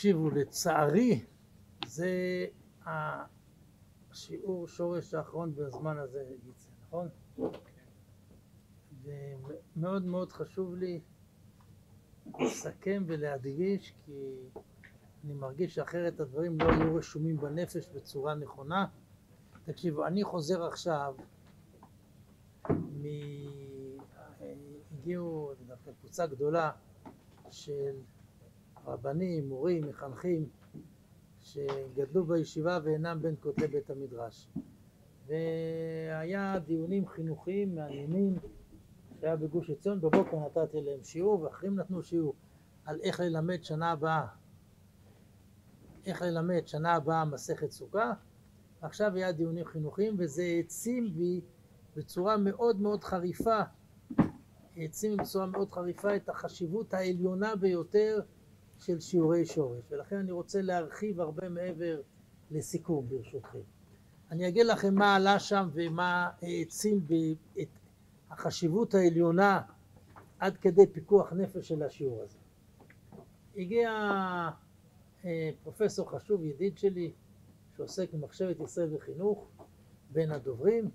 תקשיבו, לצערי זה השיעור שורש האחרון בזמן הזה נכון? ומאוד מאוד חשוב לי לסכם ולהדגיש כי אני מרגיש שאחרת הדברים לא יהיו רשומים בנפש בצורה נכונה. תקשיבו, אני חוזר עכשיו מ... הגיעו קבוצה גדולה של רבנים, מורים, מחנכים שגדלו בישיבה ואינם בין כותלי בית המדרש. והיה דיונים חינוכיים מעניינים שהיה בגוש עציון, בבוקר נתתי להם שיעור ואחרים נתנו שיעור על איך ללמד שנה הבאה. איך ללמד שנה הבאה מסכת סוכה. עכשיו היה דיונים חינוכיים וזה העצים בי בצורה מאוד מאוד חריפה העצים בצורה מאוד חריפה את החשיבות העליונה ביותר של שיעורי שורש ולכן אני רוצה להרחיב הרבה מעבר לסיכום ברשותכם. אני אגיד לכם מה עלה שם ומה העצים את החשיבות העליונה עד כדי פיקוח נפש של השיעור הזה. הגיע אה, פרופסור חשוב ידיד שלי שעוסק במחשבת ישראל וחינוך בין הדוברים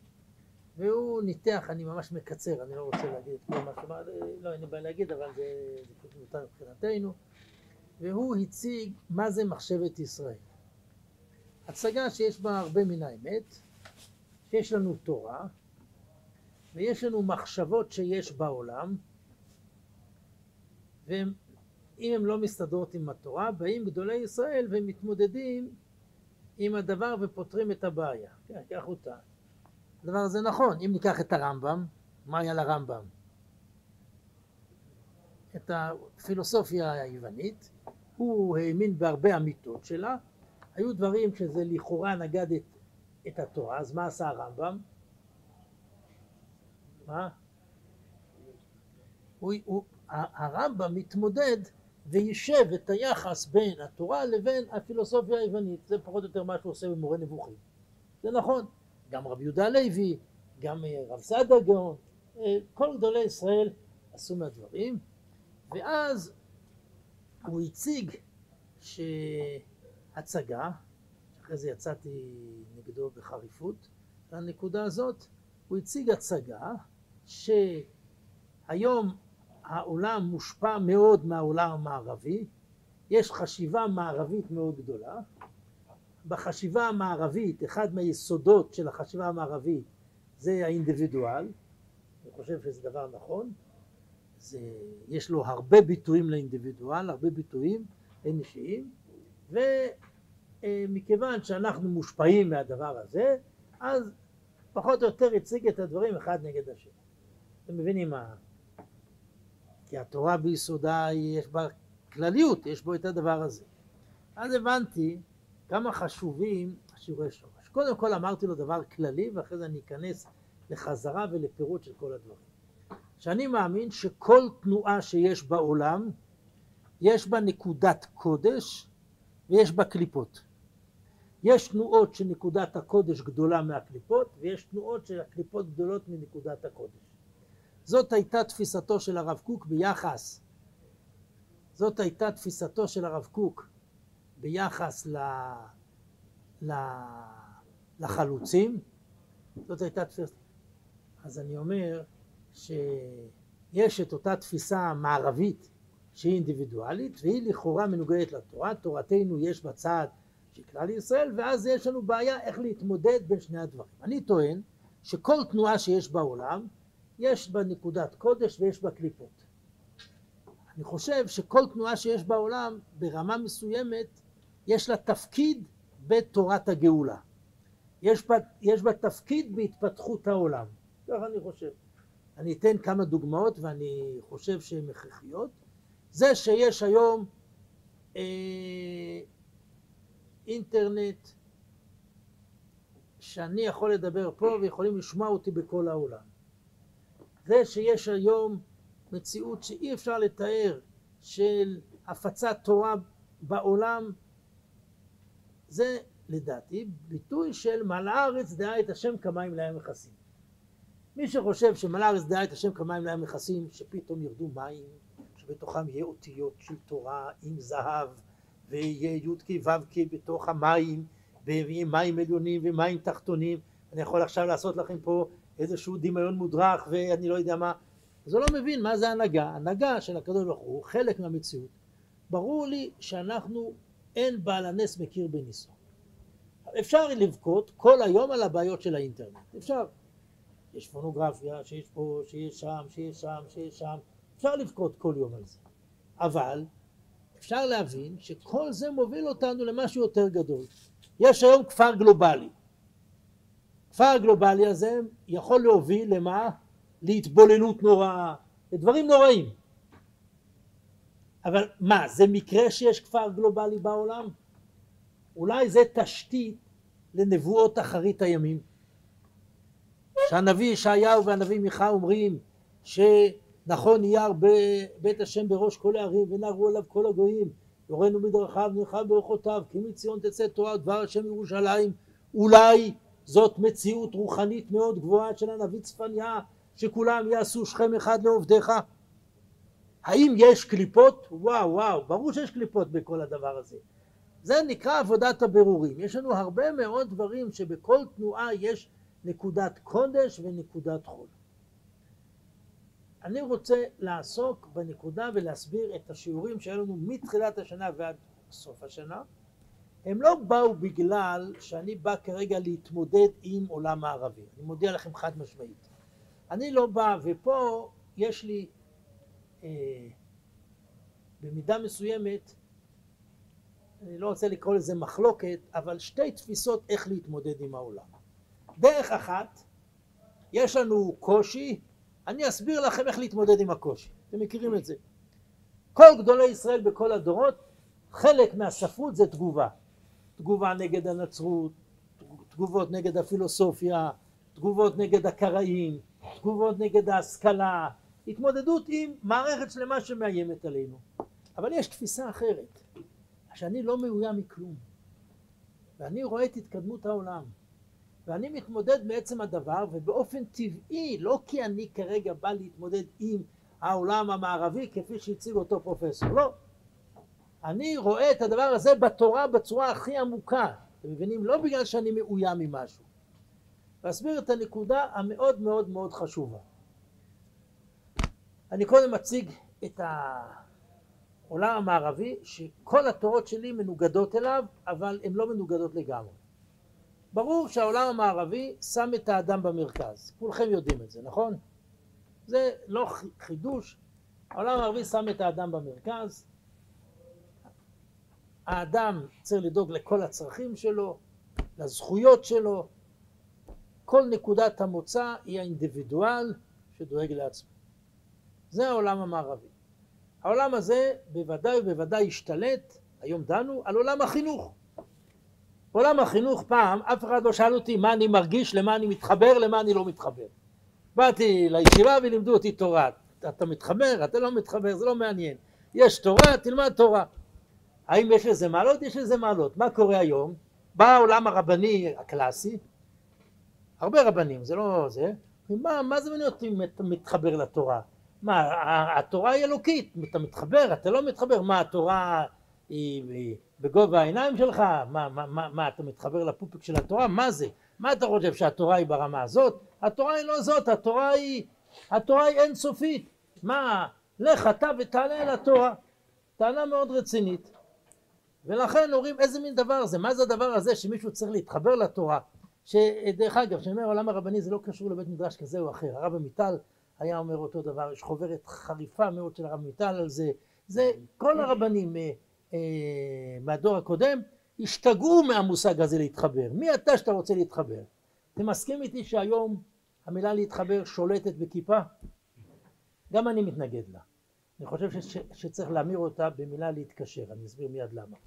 והוא ניתח, אני ממש מקצר, אני לא רוצה להגיד את כל מה שאמר, לא אין לי בעיה להגיד אבל זה, זה מותר מבחינתנו והוא הציג מה זה מחשבת ישראל. הצגה שיש בה הרבה מן האמת, שיש לנו תורה ויש לנו מחשבות שיש בעולם ואם הן לא מסתדרות עם התורה באים גדולי ישראל ומתמודדים עם הדבר ופותרים את הבעיה. כן, כך הוא טען. הדבר הזה נכון, אם ניקח את הרמב"ם, מה היה לרמב"ם? את הפילוסופיה היוונית, הוא האמין בהרבה אמיתות שלה, היו דברים שזה לכאורה נגד את, את התורה, אז מה עשה הרמב"ם? מה? הוא, הוא, הרמב"ם מתמודד ויישב את היחס בין התורה לבין הפילוסופיה היוונית, זה פחות או יותר מה שהוא עושה במורה נבוכים. זה נכון, גם רבי יהודה הלוי, גם אה, רב סעדה גאון, אה, כל גדולי ישראל עשו מהדברים, ואז הוא הציג שהצגה, אחרי זה יצאתי נגדו בחריפות, לנקודה הזאת, הוא הציג הצגה שהיום העולם מושפע מאוד מהעולם המערבי, יש חשיבה מערבית מאוד גדולה, בחשיבה המערבית, אחד מהיסודות של החשיבה המערבית זה האינדיבידואל, אני חושב שזה דבר נכון, זה, יש לו הרבה ביטויים לאינדיבידואל, הרבה ביטויים אנושיים, ומכיוון שאנחנו מושפעים מהדבר הזה, אז פחות או יותר הציג את הדברים אחד נגד השני. אתם מבינים מה? כי התורה ביסודה יש בה כלליות, יש בו את הדבר הזה. אז הבנתי כמה חשובים השיעורי שורש. קודם כל אמרתי לו דבר כללי ואחרי זה אני אכנס לחזרה ולפירוט של כל הדברים. שאני מאמין שכל תנועה שיש בעולם יש בה נקודת קודש ויש בה קליפות. יש תנועות שנקודת הקודש גדולה מהקליפות ויש תנועות שהקליפות גדולות מנקודת הקודש. זאת הייתה תפיסתו של הרב קוק ביחס, זאת הייתה תפיסתו של הרב קוק ביחס ל, ל, לחלוצים, זאת הייתה תפיסה. אז אני אומר שיש את אותה תפיסה מערבית שהיא אינדיבידואלית והיא לכאורה מנוגדת לתורה, תורתנו יש בצד של כלל ישראל ואז יש לנו בעיה איך להתמודד בין שני הדברים. אני טוען שכל תנועה שיש בעולם יש בה נקודת קודש ויש בה קליפות. אני חושב שכל תנועה שיש בעולם ברמה מסוימת יש לה תפקיד בתורת הגאולה. יש בה, יש בה תפקיד בהתפתחות העולם. ככה אני חושב. אני אתן כמה דוגמאות ואני חושב שהן הכרחיות. זה שיש היום אה, אינטרנט שאני יכול לדבר פה ויכולים לשמוע אותי בכל העולם. זה שיש היום מציאות שאי אפשר לתאר של הפצת תורה בעולם זה לדעתי ביטוי של מלא הארץ דעה את השם כמים לים מכסים. מי שחושב שמלא הארץ דעה את השם כמים לים מכסים שפתאום ירדו מים שבתוכם יהיה אותיות של תורה עם זהב ויהיה י"ק ו"ק בתוך המים ויהיה מים עליונים ומים תחתונים. אני יכול עכשיו לעשות לכם פה איזשהו דמיון מודרך ואני לא יודע מה. אז הוא לא מבין מה זה הנהגה. הנהגה של הקדוש ברוך הוא חלק מהמציאות. ברור לי שאנחנו אין בעל הנס מכיר בניסו. אפשר לבכות כל היום על הבעיות של האינטרנט. אפשר יש פונוגרפיה שיש פה שיש שם שיש שם שיש שם אפשר לבכות כל יום על זה אבל אפשר להבין שכל זה מוביל אותנו למשהו יותר גדול יש היום כפר גלובלי הכפר הגלובלי הזה יכול להוביל למה? להתבוללות נוראה, לדברים נוראים. אבל מה, זה מקרה שיש כפר גלובלי בעולם? אולי זה תשתית לנבואות אחרית הימים. שהנביא ישעיהו והנביא מיכה אומרים שנכון יהיה בית השם בראש כל הערים ונערו עליו כל הגויים. יורנו מדרכיו נלכה ברכותיו כי מציון תצא תורה דבר השם ירושלים אולי זאת מציאות רוחנית מאוד גבוהה של הנביא צפניה שכולם יעשו שכם אחד לעובדיך. האם יש קליפות? וואו וואו ברור שיש קליפות בכל הדבר הזה. זה נקרא עבודת הבירורים. יש לנו הרבה מאוד דברים שבכל תנועה יש נקודת קודש ונקודת חול אני רוצה לעסוק בנקודה ולהסביר את השיעורים שהיו לנו מתחילת השנה ועד סוף השנה הם לא באו בגלל שאני בא כרגע להתמודד עם עולם הערבי, אני מודיע לכם חד משמעית. אני לא בא, ופה יש לי אה, במידה מסוימת, אני לא רוצה לקרוא לזה מחלוקת, אבל שתי תפיסות איך להתמודד עם העולם. דרך אחת, יש לנו קושי, אני אסביר לכם איך להתמודד עם הקושי, אתם מכירים את זה. כל גדולי ישראל בכל הדורות, חלק מהספרות זה תגובה. תגובה נגד הנצרות, תגובות נגד הפילוסופיה, תגובות נגד הקראים, תגובות נגד ההשכלה, התמודדות עם מערכת שלמה שמאיימת עלינו. אבל יש תפיסה אחרת, שאני לא מאוים מכלום, ואני רואה את התקדמות העולם, ואני מתמודד מעצם הדבר, ובאופן טבעי, לא כי אני כרגע בא להתמודד עם העולם המערבי כפי שהציג אותו פרופסור, לא, אני רואה את הדבר הזה בתורה בצורה הכי עמוקה, אתם מבינים? לא בגלל שאני מאוים ממשהו. להסביר את הנקודה המאוד מאוד מאוד חשובה. אני קודם מציג את העולם המערבי שכל התורות שלי מנוגדות אליו אבל הן לא מנוגדות לגמרי. ברור שהעולם המערבי שם את האדם במרכז, כולכם יודעים את זה, נכון? זה לא חידוש, העולם המערבי שם את האדם במרכז, האדם צריך לדאוג לכל הצרכים שלו, לזכויות שלו, כל נקודת המוצא היא האינדיבידואל שדואג לעצמו. זה העולם המערבי. העולם הזה בוודאי ובוודאי השתלט, היום דנו, על עולם החינוך. עולם החינוך פעם אף אחד לא שאל אותי מה אני מרגיש, למה אני מתחבר, למה אני לא מתחבר. באתי לישיבה ולימדו אותי תורה. אתה מתחבר, אתה לא מתחבר, זה לא מעניין. יש תורה, תלמד תורה. האם יש לזה מעלות? יש לזה מעלות. מה קורה היום? בא העולם הרבני הקלאסי, הרבה רבנים, זה לא זה, מה, מה זה מעניין אותי אם אתה מתחבר לתורה? מה, התורה היא אלוקית, אתה מתחבר, אתה לא מתחבר, מה התורה היא, היא בגובה העיניים שלך? מה, מה, מה, מה, אתה מתחבר לפופיק של התורה? מה זה? מה אתה חושב שהתורה היא ברמה הזאת? התורה היא לא זאת, התורה היא, התורה היא אינסופית. מה, לך אתה ותעלה אל התורה. טענה מאוד רצינית. ולכן אומרים איזה מין דבר זה, מה זה הדבר הזה שמישהו צריך להתחבר לתורה, שדרך אגב, שאני אומר העולם הרבני זה לא קשור לבית מדרש כזה או אחר, הרב עמיטל היה אומר אותו דבר, יש חוברת חריפה מאוד של הרב עמיטל על זה, זה כל הרבנים אה, אה, מהדור הקודם השתגעו מהמושג הזה להתחבר, מי אתה שאתה רוצה להתחבר? אתם מסכים איתי שהיום המילה להתחבר שולטת בכיפה? גם אני מתנגד לה. אני חושב ש, שצריך להמיר אותה במילה להתקשר, אני אסביר מיד למה.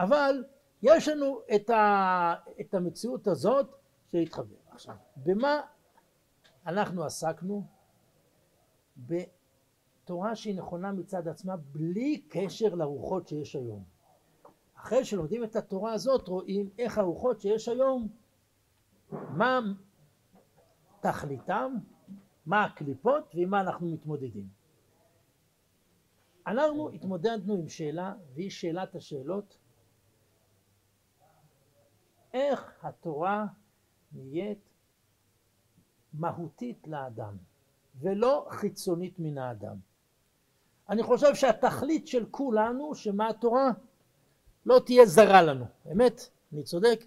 אבל יש לנו את, ה, את המציאות הזאת להתחבר. עכשיו, במה אנחנו עסקנו? בתורה שהיא נכונה מצד עצמה בלי קשר לרוחות שיש היום. אחרי שלומדים את התורה הזאת רואים איך הרוחות שיש היום, מה תכליתם, מה הקליפות ועם מה אנחנו מתמודדים. אנחנו התמודדנו עם שאלה, והיא שאלת השאלות, איך התורה נהיית מהותית לאדם, ולא חיצונית מן האדם. אני חושב שהתכלית של כולנו, שמה התורה לא תהיה זרה לנו. אמת? אני צודק?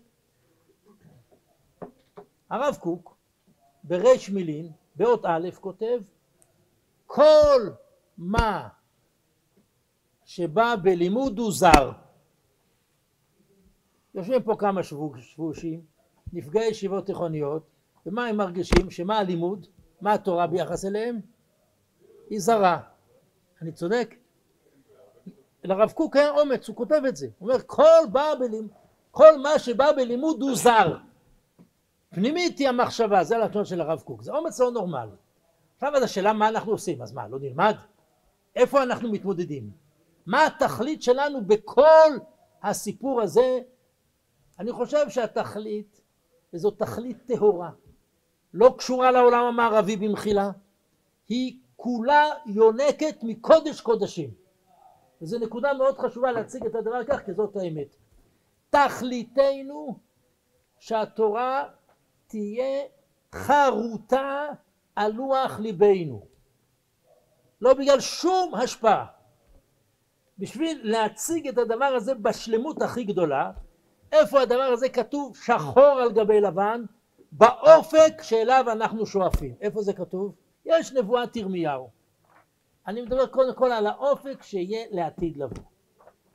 הרב קוק בריש מילין, באות א', כותב כל מה שבא בלימוד הוא זר. יושבים פה כמה שבושים, נפגעי ישיבות תיכוניות, ומה הם מרגישים? שמה הלימוד? מה התורה ביחס אליהם? היא זרה. אני צודק? לרב קוק היה אומץ, הוא כותב את זה. הוא אומר, כל, בא בלימוד, כל מה שבא בלימוד הוא זר. פנימית היא המחשבה, זה הלטון של הרב קוק. זה אומץ לא נורמלי. עכשיו אז השאלה מה אנחנו עושים, אז מה, לא נלמד? איפה אנחנו מתמודדים? מה התכלית שלנו בכל הסיפור הזה? אני חושב שהתכלית, וזו תכלית טהורה, לא קשורה לעולם המערבי במחילה, היא כולה יונקת מקודש קודשים. וזו נקודה מאוד חשובה להציג את הדבר כך, כי זאת האמת. תכליתנו שהתורה תהיה חרוטה על לוח ליבנו. לא בגלל שום השפעה. בשביל להציג את הדבר הזה בשלמות הכי גדולה, איפה הדבר הזה כתוב שחור על גבי לבן? באופק שאליו אנחנו שואפים. איפה זה כתוב? יש נבואת ירמיהו. אני מדבר קודם כל על האופק שיהיה לעתיד לבוא.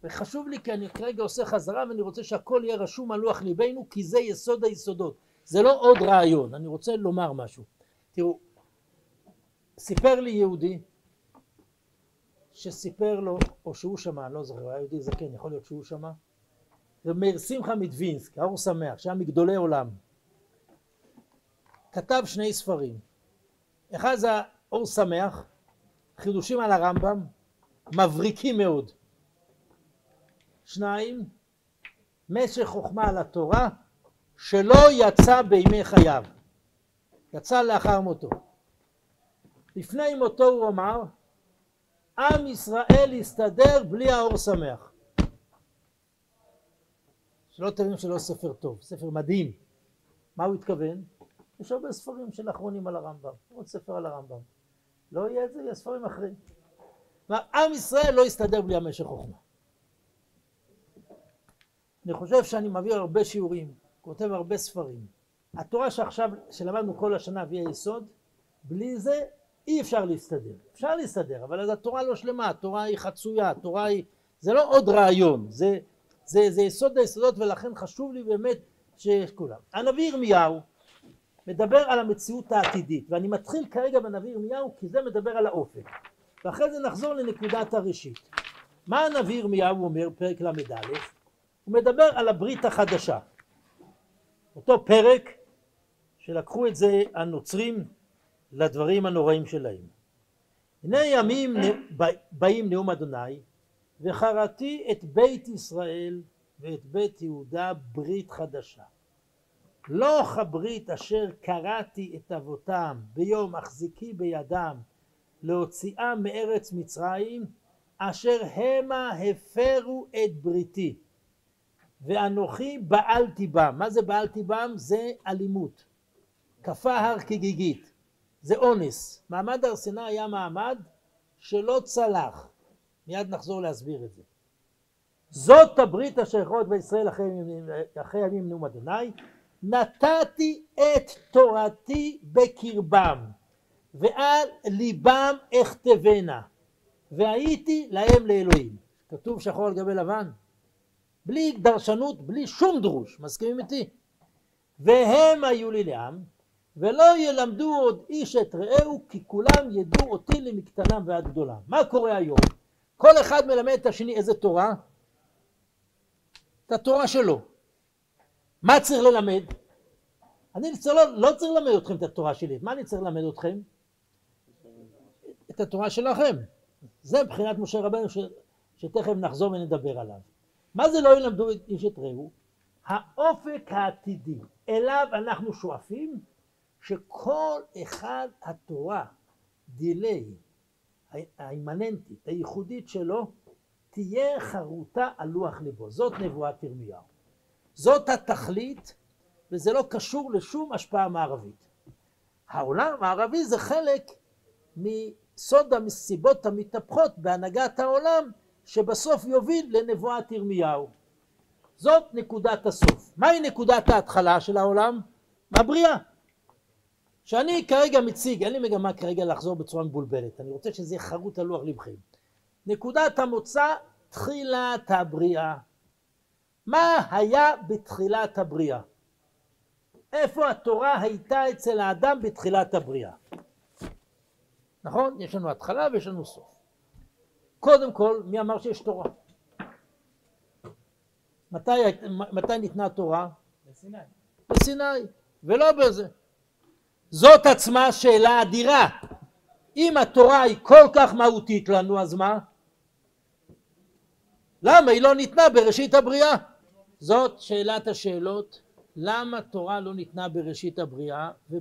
וחשוב לי כי אני כרגע עושה חזרה ואני רוצה שהכל יהיה רשום על לוח ליבנו כי זה יסוד היסודות. זה לא עוד רעיון, אני רוצה לומר משהו. תראו, סיפר לי יהודי שסיפר לו, או שהוא שמע, אני לא זוכר, היה יהודי זקן, יכול להיות שהוא שמע, זה מאיר שמחה מדווינסק, האור שמח, שהיה מגדולי עולם. כתב שני ספרים. אחד זה האור שמח, חידושים על הרמב"ם, מבריקים מאוד. שניים, משך חוכמה על התורה, שלא יצא בימי חייו, יצא לאחר מותו. לפני מותו הוא אמר, עם ישראל יסתדר בלי האור שמח. שלא תבין שלא ספר טוב, ספר מדהים. מה הוא התכוון? יש הרבה ספרים של אחרונים על הרמב"ם, עוד ספר על הרמב"ם. לא יהיה את זה, יהיה ספרים אחרים. עם ישראל לא יסתדר בלי המשך חוכמה. אני חושב שאני מעביר הרבה שיעורים, כותב הרבה ספרים. התורה שעכשיו, שלמדנו כל השנה והיא היסוד, בלי זה אי אפשר להסתדר. אפשר להסתדר, אבל אז התורה לא שלמה, התורה היא חצויה, התורה היא... זה לא עוד רעיון, זה, זה, זה יסוד היסודות ולכן חשוב לי באמת שיש כולם. הנביא ירמיהו מדבר על המציאות העתידית ואני מתחיל כרגע בנביא ירמיהו כי זה מדבר על האופק ואחרי זה נחזור לנקודת הראשית. מה הנביא ירמיהו אומר פרק ל"א? הוא מדבר על הברית החדשה. אותו פרק שלקחו את זה הנוצרים לדברים הנוראים שלהם. הנה ימים באים נאום אדוני וחרתי את בית ישראל ואת בית יהודה ברית חדשה. לא הברית אשר קראתי את אבותם ביום החזיקי בידם להוציאם מארץ מצרים אשר המה הפרו את בריתי ואנוכי בעלתי בם. מה זה בעלתי בם? זה אלימות. כפה הר כגיגית. זה אונס. מעמד הר סיני היה מעמד שלא צלח. מיד נחזור להסביר את זה. זאת הברית אשר יכולת בישראל אחרי ימים נאום אדוני נתתי את תורתי בקרבם ועל ליבם אכתבנה והייתי להם לאלוהים. כתוב שחור על גבי לבן. בלי דרשנות, בלי שום דרוש, מסכימים איתי? והם היו לי לעם ולא ילמדו עוד איש את רעהו כי כולם ידעו אותי למקטנם ועד גדולם. מה קורה היום? כל אחד מלמד את השני איזה תורה? את התורה שלו. מה צריך ללמד? אני צריך, לא, לא צריך ללמד אתכם את התורה שלי, מה אני צריך ללמד אתכם? את התורה שלכם. זה מבחינת משה רבנו ש, שתכף נחזור ונדבר עליו. מה זה לא ילמדו איש את רעהו? האופק העתידי אליו אנחנו שואפים שכל אחד התורה דילי האימננטית, הייחודית שלו, תהיה חרוטה על לוח ליבו. זאת נבואת ירמיהו. זאת התכלית, וזה לא קשור לשום השפעה מערבית. העולם המערבי זה חלק מסוד המסיבות המתהפכות בהנהגת העולם, שבסוף יוביל לנבואת ירמיהו. זאת נקודת הסוף. מהי נקודת ההתחלה של העולם? הבריאה. שאני כרגע מציג, אין לי מגמה כרגע לחזור בצורה מבולבלת, אני רוצה שזה יהיה חרוט על לוח לבכם. נקודת המוצא, תחילת הבריאה. מה היה בתחילת הבריאה? איפה התורה הייתה אצל האדם בתחילת הבריאה? נכון? יש לנו התחלה ויש לנו סוף. קודם כל, מי אמר שיש תורה? מתי, מתי ניתנה התורה? בסיני. בסיני, ולא בזה. זאת עצמה שאלה אדירה. אם התורה היא כל כך מהותית לנו, אז מה? למה היא לא ניתנה בראשית הבריאה? זאת שאלת השאלות, למה תורה לא ניתנה בראשית הבריאה? ו-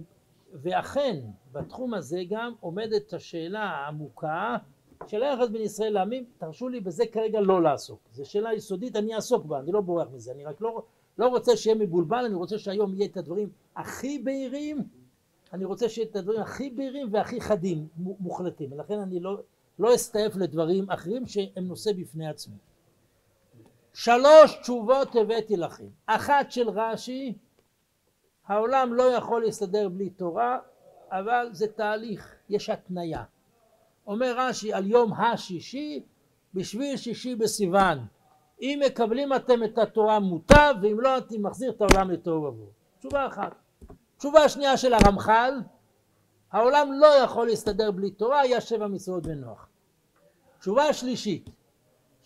ואכן, בתחום הזה גם עומדת השאלה העמוקה של היחס בין ישראל לעמים, תרשו לי בזה כרגע לא לעסוק. זו שאלה יסודית, אני אעסוק בה, אני לא בורח מזה, אני רק לא, לא רוצה שיהיה מבולבל, אני רוצה שהיום יהיה את הדברים הכי בהירים אני רוצה שיהיה את הדברים הכי בהירים והכי חדים, מוחלטים, ולכן אני לא, לא אסתעף לדברים אחרים שהם נושא בפני עצמי. שלוש תשובות הבאתי לכם. אחת של רש"י, העולם לא יכול להסתדר בלי תורה, אבל זה תהליך, יש התניה. אומר רש"י על יום השישי, בשביל שישי בסיוון. אם מקבלים אתם את התורה מוטב, ואם לא, אני מחזיר את העולם לתוהו ובוהו. תשובה אחת. תשובה שנייה של הרמח"ל, העולם לא יכול להסתדר בלי תורה, היה שבע מצוות בנוח. תשובה שלישית,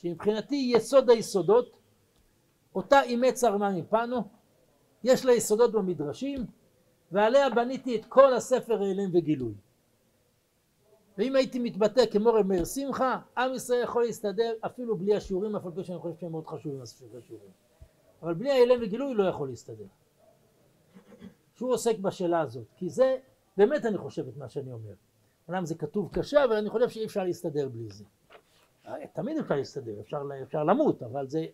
שמבחינתי יסוד היסודות, אותה אימץ הרמה מפנו, יש לה יסודות במדרשים, ועליה בניתי את כל הספר העלם וגילוי. ואם הייתי מתבטא כמו רב מאיר שמחה, עם ישראל יכול להסתדר אפילו בלי השיעורים, אף על פי שאני חושב שהם מאוד חשובים השיעורים. אבל בלי העלם וגילוי לא יכול להסתדר. שהוא עוסק בשאלה הזאת, כי זה באמת אני חושב את מה שאני אומר. אומנם זה כתוב קשה, אבל אני חושב שאי אפשר להסתדר בלי זה. תמיד אפשר להסתדר, אפשר, אפשר למות, אבל זה,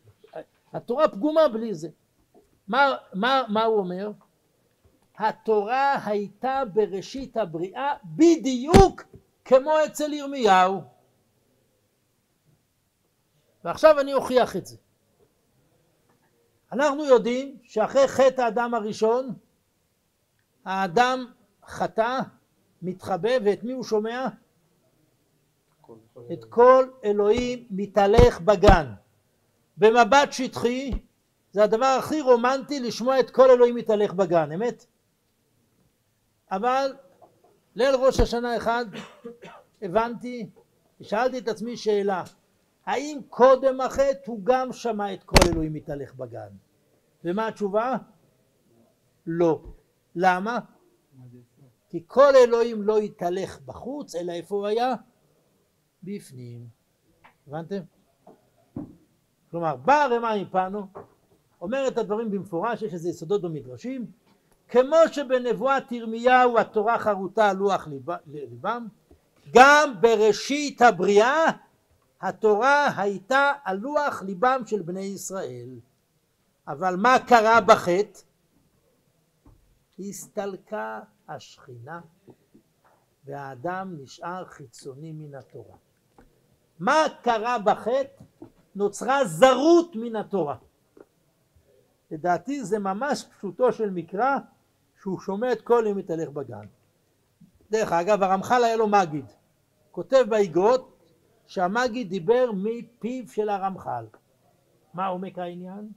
התורה פגומה בלי זה. מה, מה, מה הוא אומר? התורה הייתה בראשית הבריאה בדיוק כמו אצל ירמיהו. ועכשיו אני אוכיח את זה. אנחנו יודעים שאחרי חטא האדם הראשון האדם חטא, מתחבא, ואת מי הוא שומע? את כל אלוהים מתהלך בגן. במבט שטחי זה הדבר הכי רומנטי לשמוע את כל אלוהים מתהלך בגן, אמת? אבל ליל ראש השנה אחד הבנתי, שאלתי את עצמי שאלה, האם קודם החטא הוא גם שמע את כל אלוהים מתהלך בגן? ומה התשובה? לא. למה? כי כל אלוהים לא יתהלך בחוץ, אלא איפה הוא היה? בפנים. הבנתם? כלומר, באה הרמ"א מפנו, אומר את הדברים במפורש, יש איזה יסודות במדרשים, כמו שבנבואת ירמיהו התורה חרוטה על לוח ליבם, גם בראשית הבריאה התורה הייתה על לוח ליבם של בני ישראל. אבל מה קרה בחטא? הסתלקה השכינה והאדם נשאר חיצוני מן התורה. מה קרה בחטא? נוצרה זרות מן התורה. לדעתי זה ממש פשוטו של מקרא שהוא שומע את קול ה' מתהלך בגן. דרך אגב הרמח"ל היה לו מגיד, כותב באגרות שהמגיד דיבר מפיו של הרמח"ל. מה עומק העניין?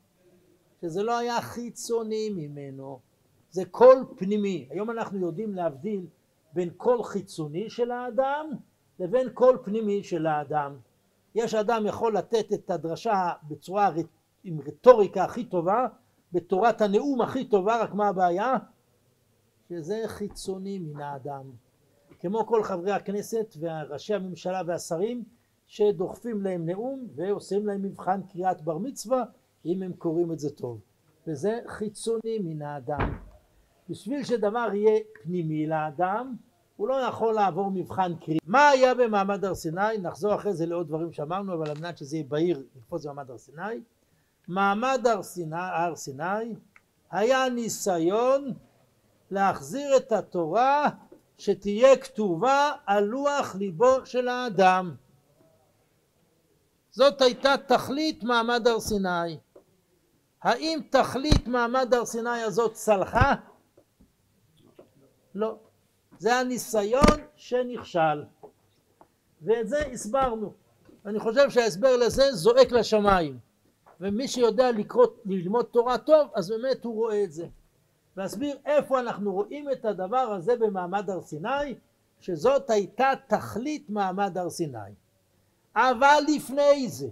שזה לא היה חיצוני ממנו, זה קול פנימי. היום אנחנו יודעים להבדיל בין קול חיצוני של האדם לבין קול פנימי של האדם. יש אדם יכול לתת את הדרשה בצורה עם רטוריקה הכי טובה, בתורת הנאום הכי טובה, רק מה הבעיה? שזה חיצוני מן האדם. כמו כל חברי הכנסת וראשי הממשלה והשרים שדוחפים להם נאום ועושים להם מבחן קריאת בר מצווה אם הם קוראים את זה טוב. וזה חיצוני מן האדם. בשביל שדבר יהיה פנימי לאדם, הוא לא יכול לעבור מבחן קרי. מה היה במעמד הר סיני? נחזור אחרי זה לעוד דברים שאמרנו, אבל על מנת שזה יהיה בהיר, נקפוץ במעמד הר סיני. מעמד הר סיני, הר סיני היה ניסיון להחזיר את התורה שתהיה כתובה על לוח ליבו של האדם. זאת הייתה תכלית מעמד הר סיני. האם תכלית מעמד הר סיני הזאת צלחה? לא. זה הניסיון שנכשל. ואת זה הסברנו. אני חושב שההסבר לזה זועק לשמיים. ומי שיודע לקרוא, ללמוד תורה טוב, אז באמת הוא רואה את זה. להסביר איפה אנחנו רואים את הדבר הזה במעמד הר סיני, שזאת הייתה תכלית מעמד הר סיני. אבל לפני זה,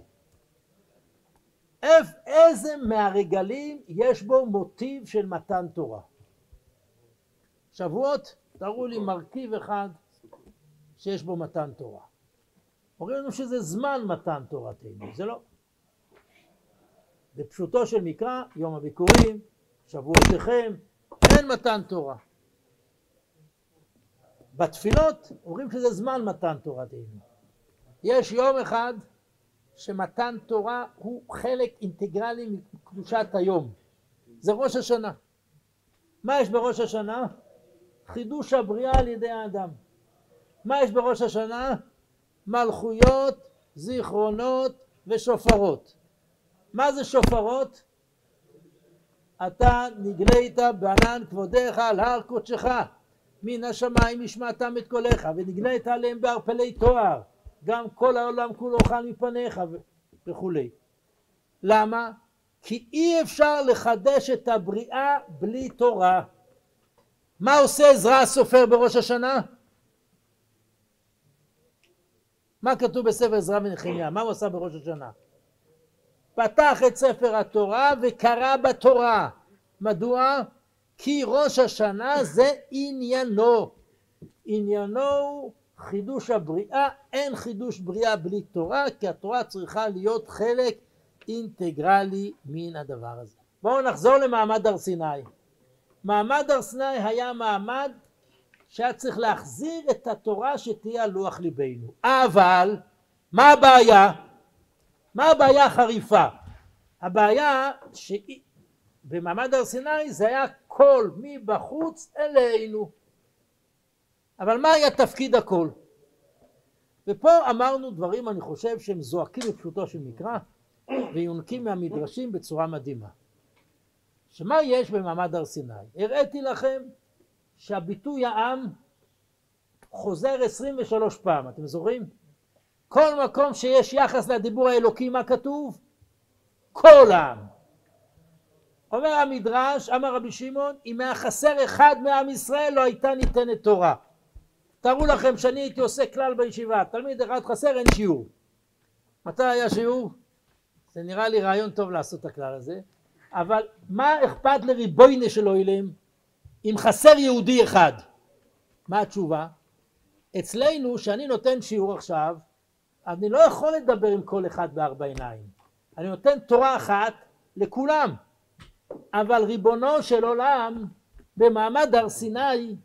איזה מהרגלים יש בו מוטיב של מתן תורה? שבועות, תראו לי מרכיב אחד שיש בו מתן תורה. אומרים לנו שזה זמן מתן תורתנו, זה לא. בפשוטו של מקרא, יום הביקורים, שבועותיכם, אין מתן תורה. בתפילות אומרים שזה זמן מתן תורתנו. יש יום אחד שמתן תורה הוא חלק אינטגרלי מקדושת היום. זה ראש השנה. מה יש בראש השנה? חידוש הבריאה על ידי האדם. מה יש בראש השנה? מלכויות, זיכרונות ושופרות. מה זה שופרות? אתה נגלית בענן כבודיך על הר קודשך מן השמיים השמעתם את קולך ונגלית עליהם בערפלי תואר גם כל העולם כולו חל מפניך וכולי. למה? כי אי אפשר לחדש את הבריאה בלי תורה. מה עושה עזרא הסופר בראש השנה? מה כתוב בספר עזרא ונחמיה? מה הוא עשה בראש השנה? פתח את ספר התורה וקרא בתורה. מדוע? כי ראש השנה זה עניינו. עניינו הוא חידוש הבריאה, אין חידוש בריאה בלי תורה, כי התורה צריכה להיות חלק אינטגרלי מן הדבר הזה. בואו נחזור למעמד הר סיני. מעמד הר סיני היה מעמד שהיה צריך להחזיר את התורה שתהיה על לוח ליבנו. אבל, מה הבעיה? מה הבעיה החריפה? הבעיה שבמעמד הר סיני זה היה קול מבחוץ אלינו. אבל מה היה תפקיד הכל? ופה אמרנו דברים אני חושב שהם זועקים בפשוטו של מקרא ויונקים מהמדרשים בצורה מדהימה. שמה יש במעמד הר סיני? הראיתי לכם שהביטוי העם חוזר 23 פעם, אתם זוכרים? כל מקום שיש יחס לדיבור האלוקי, מה כתוב? כל העם. אומר המדרש, אמר רבי שמעון, אם היה חסר אחד מעם ישראל לא הייתה ניתנת תורה. תארו לכם שאני הייתי עושה כלל בישיבה, תלמיד אחד חסר אין שיעור. מתי היה שיעור? זה נראה לי רעיון טוב לעשות את הכלל הזה, אבל מה אכפת לריבוינה של אוילם אם חסר יהודי אחד? מה התשובה? אצלנו, שאני נותן שיעור עכשיו, אני לא יכול לדבר עם כל אחד בארבע עיניים. אני נותן תורה אחת לכולם, אבל ריבונו של עולם, במעמד הר סיני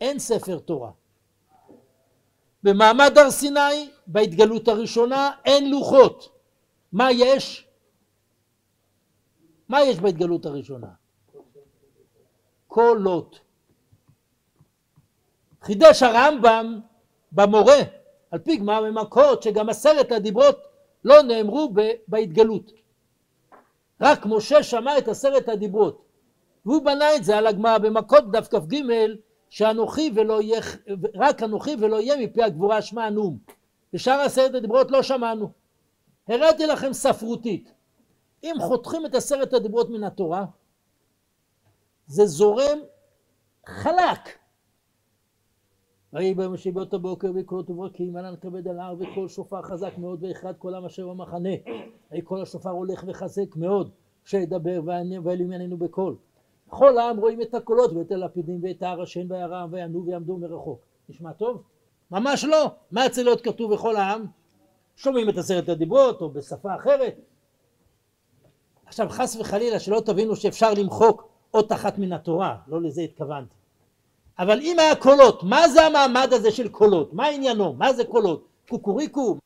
אין ספר תורה. במעמד הר סיני בהתגלות הראשונה אין לוחות. מה יש? מה יש בהתגלות הראשונה? קולות. חידש הרמב"ם במורה על פי גמר ממכות שגם עשרת הדיברות לא נאמרו בהתגלות. רק משה שמע את עשרת הדיברות והוא בנה את זה על הגמרא במכות דף כ"ג שאנוכי ולא יהיה, רק אנוכי ולא יהיה מפי הגבורה אשמע נום. ושאר עשרת הדיברות לא שמענו. הראיתי לכם ספרותית. אם חותכים את עשרת הדיברות מן התורה, זה זורם חלק. ויהי ביום השני באותו בוקר בקולות וברקים ענן כבד על ההר וקול שופר חזק מאוד ואחד קולם אשר במחנה. ויהי קול השופר הולך וחזק מאוד שידבר ואלו ענייננו בקול. כל העם רואים את הקולות ואת הלפידים ואת ההר השן והרם ויענו ויעמדו מרחוק. נשמע טוב? ממש לא. מה צריך להיות כתוב בכל העם? שומעים את עשרת הדיברות או בשפה אחרת. עכשיו חס וחלילה שלא תבינו שאפשר למחוק אות אחת מן התורה, לא לזה התכוונתי. אבל אם היה קולות, מה זה המעמד הזה של קולות? מה עניינו? מה זה קולות? קוקוריקו?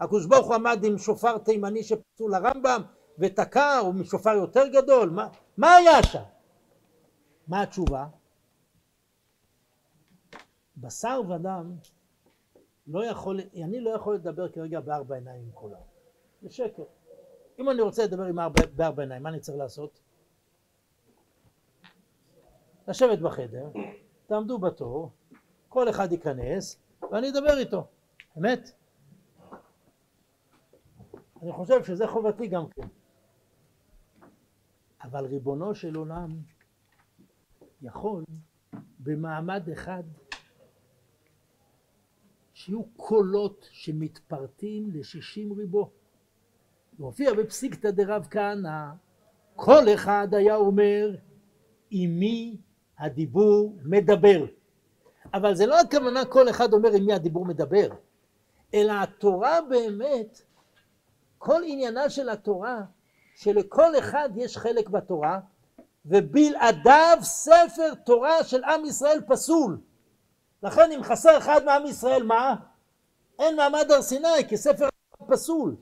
הקדוש ברוך הוא עמד עם שופר תימני שפצו לרמב"ם ותקע, או משופר יותר גדול? מה, מה היה שם? מה התשובה? בשר ודם לא יכול, אני לא יכול לדבר כרגע בארבע עיניים עם כולם. זה שקר. אם אני רוצה לדבר עם ארבע, בארבע עיניים, מה אני צריך לעשות? לשבת בחדר, תעמדו בתור, כל אחד ייכנס ואני אדבר איתו, אמת? אני חושב שזה חובתי גם כן. אבל ריבונו של עולם יכול במעמד אחד שיהיו קולות שמתפרטים לשישים ריבו. מופיע בפסיקתא דרב כהנא, כל אחד היה אומר עם מי הדיבור מדבר. אבל זה לא הכוונה כל אחד אומר עם מי הדיבור מדבר, אלא התורה באמת, כל עניינה של התורה, שלכל אחד יש חלק בתורה, ובלעדיו ספר תורה של עם ישראל פסול. לכן אם חסר אחד מעם ישראל, מה? אין מעמד הר סיני, כי ספר פסול.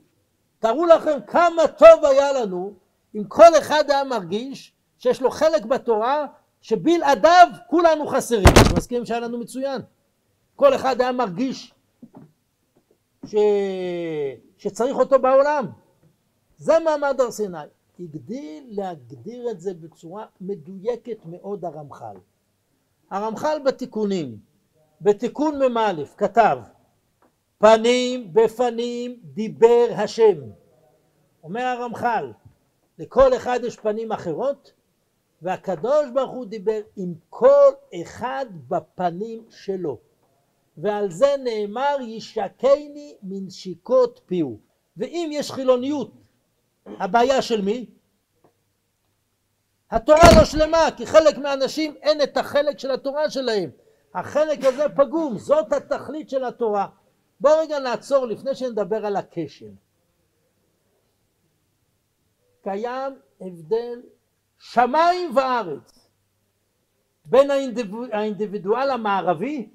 תארו לכם כמה טוב היה לנו אם כל אחד היה מרגיש שיש לו חלק בתורה שבלעדיו כולנו חסרים. אתם מסכימים שהיה לנו מצוין? כל אחד היה מרגיש ש... שצריך אותו בעולם. זה מעמד הר סיני. הגדיל להגדיר את זה בצורה מדויקת מאוד הרמח"ל. הרמח"ל בתיקונים, בתיקון מ"א כתב פנים בפנים דיבר השם. אומר הרמח"ל, לכל אחד יש פנים אחרות, והקדוש ברוך הוא דיבר עם כל אחד בפנים שלו. ועל זה נאמר ישקני מנשיקות פיהו. ואם יש חילוניות, הבעיה של מי? התורה לא שלמה, כי חלק מהאנשים אין את החלק של התורה שלהם. החלק הזה פגום, זאת התכלית של התורה. בואו רגע נעצור לפני שנדבר על הכשל. קיים הבדל שמיים וארץ בין האינדיבידואל, האינדיבידואל המערבי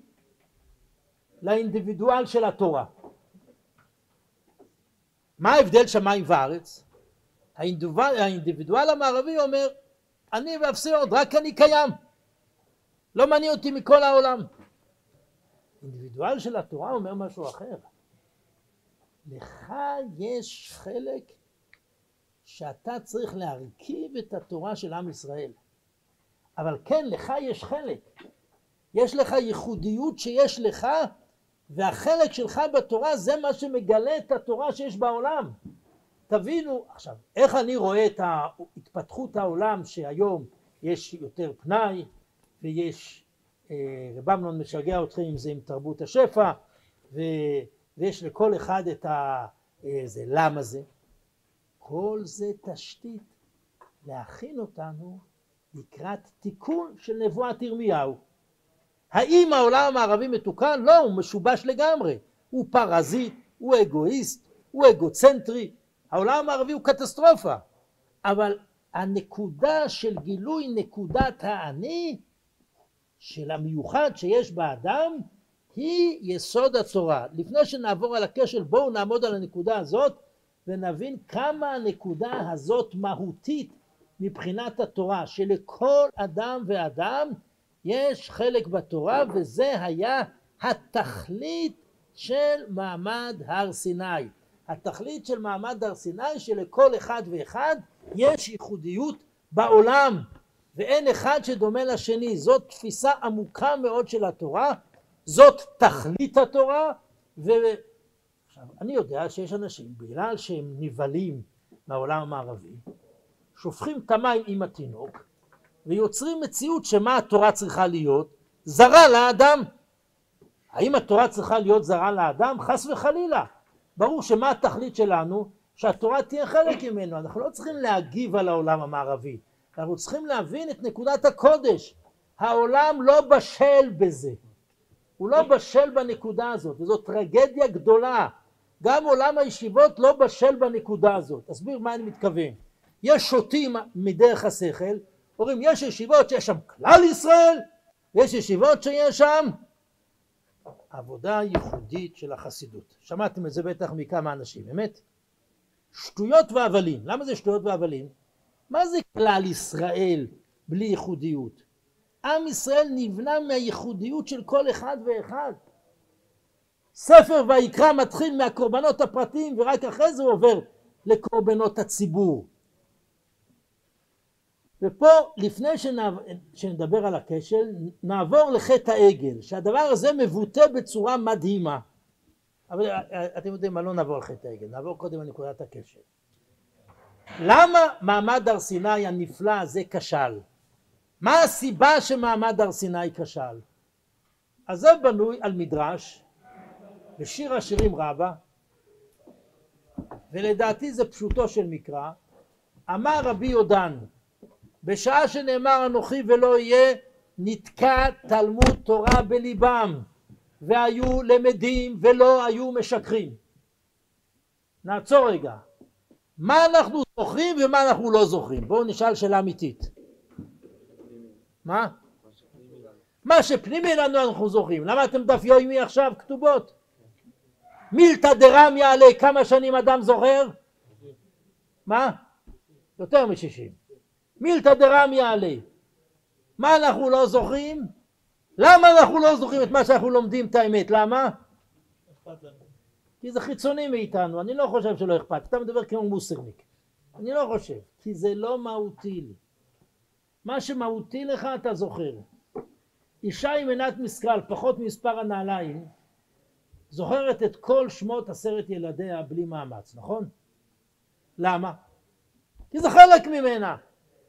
לאינדיבידואל של התורה. מה ההבדל שמיים וארץ? האינדיבידואל, האינדיבידואל המערבי אומר אני ואפסיות, רק אני קיים. לא מעניין אותי מכל העולם. אינדיבידואל של התורה אומר משהו אחר. לך יש חלק שאתה צריך להרכיב את התורה של עם ישראל. אבל כן, לך יש חלק. יש לך ייחודיות שיש לך, והחלק שלך בתורה זה מה שמגלה את התורה שיש בעולם. תבינו, עכשיו, איך אני רואה את התפתחות העולם שהיום יש יותר פנאי ויש, רב אמנון משגע אתכם עם זה עם תרבות השפע ו, ויש לכל אחד את ה... איזה למה זה. כל זה תשתית להכין אותנו לקראת תיקון של נבואת ירמיהו. האם העולם המערבי מתוקן? לא, הוא משובש לגמרי. הוא פרזיט, הוא אגואיסט, הוא אגוצנטרי, העולם הערבי הוא קטסטרופה, אבל הנקודה של גילוי נקודת האני, של המיוחד שיש באדם, היא יסוד התורה. לפני שנעבור על הכשל בואו נעמוד על הנקודה הזאת ונבין כמה הנקודה הזאת מהותית מבחינת התורה, שלכל אדם ואדם יש חלק בתורה וזה היה התכלית של מעמד הר סיני. התכלית של מעמד הר סיני שלכל אחד ואחד יש ייחודיות בעולם ואין אחד שדומה לשני זאת תפיסה עמוקה מאוד של התורה זאת תכלית התורה ו... עכשיו אני יודע שיש אנשים בגלל שהם נבהלים מהעולם המערבי שופכים את המים עם התינוק ויוצרים מציאות שמה התורה צריכה להיות זרה לאדם האם התורה צריכה להיות זרה לאדם? חס וחלילה ברור שמה התכלית שלנו? שהתורה תהיה חלק ממנו. אנחנו לא צריכים להגיב על העולם המערבי, אנחנו צריכים להבין את נקודת הקודש. העולם לא בשל בזה, הוא לא בשל בנקודה הזאת, וזו טרגדיה גדולה. גם עולם הישיבות לא בשל בנקודה הזאת. תסביר מה אני מתכוון. יש שוטים מדרך השכל, אומרים יש ישיבות שיש שם כלל ישראל, יש ישיבות שיש שם עבודה ייחודית של החסידות. שמעתם את זה בטח מכמה אנשים, אמת? שטויות והבלים. למה זה שטויות והבלים? מה זה כלל ישראל בלי ייחודיות? עם ישראל נבנה מהייחודיות של כל אחד ואחד. ספר ויקרא מתחיל מהקורבנות הפרטיים ורק אחרי זה הוא עובר לקורבנות הציבור. ופה לפני שנדבר על הכשל נעבור לחטא העגל שהדבר הזה מבוטא בצורה מדהימה אבל אתם יודעים מה לא נעבור על חטא העגל נעבור קודם לנקודת הכשל למה מעמד הר סיני הנפלא הזה כשל? מה הסיבה שמעמד הר סיני כשל? אז זה בנוי על מדרש בשיר השירים רבה ולדעתי זה פשוטו של מקרא אמר רבי יודן בשעה שנאמר אנוכי ולא יהיה נתקע תלמוד תורה בליבם והיו למדים ולא היו משקרים נעצור רגע מה אנחנו זוכרים ומה אנחנו לא זוכרים בואו נשאל שאלה אמיתית מה? מה שפנימי לנו אנחנו זוכרים למה אתם דף יומי עכשיו כתובות? מילתא דרמיה לכמה שנים אדם זוכר? מה? יותר משישים מילתא דרמיה עלי מה אנחנו לא זוכרים? למה אנחנו לא זוכרים את מה שאנחנו לומדים את האמת? למה? כי זה חיצוני מאיתנו, אני לא חושב שלא אכפת, אתה מדבר כמו מוסרניק, אני לא חושב, כי זה לא מהותי לי. מה שמהותי לך אתה זוכר. אישה עם עינת משכל, פחות מספר הנעליים, זוכרת את כל שמות עשרת ילדיה בלי מאמץ, נכון? למה? כי זה חלק ממנה.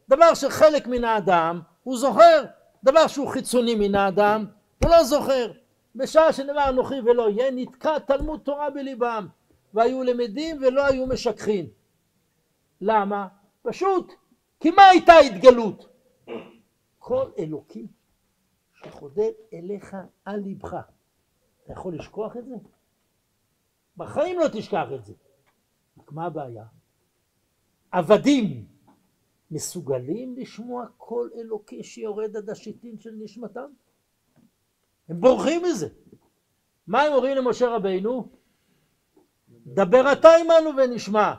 דבר שחלק מן האדם הוא זוכר, דבר שהוא חיצוני מן האדם הוא לא זוכר. בשעה שנאמר אנוכי ולא יהיה נתקע תלמוד תורה בליבם והיו למדים ולא היו משככים. למה? פשוט כי מה הייתה התגלות? כל אלוקים שחודר אליך על ליבך. אתה יכול לשכוח את זה? בחיים לא תשכח את זה. רק מה הבעיה? עבדים מסוגלים לשמוע קול אלוקי שיורד עד השיטין של נשמתם? הם בורחים מזה. מה הם אומרים למשה רבינו? דבר אתה עמנו ונשמע.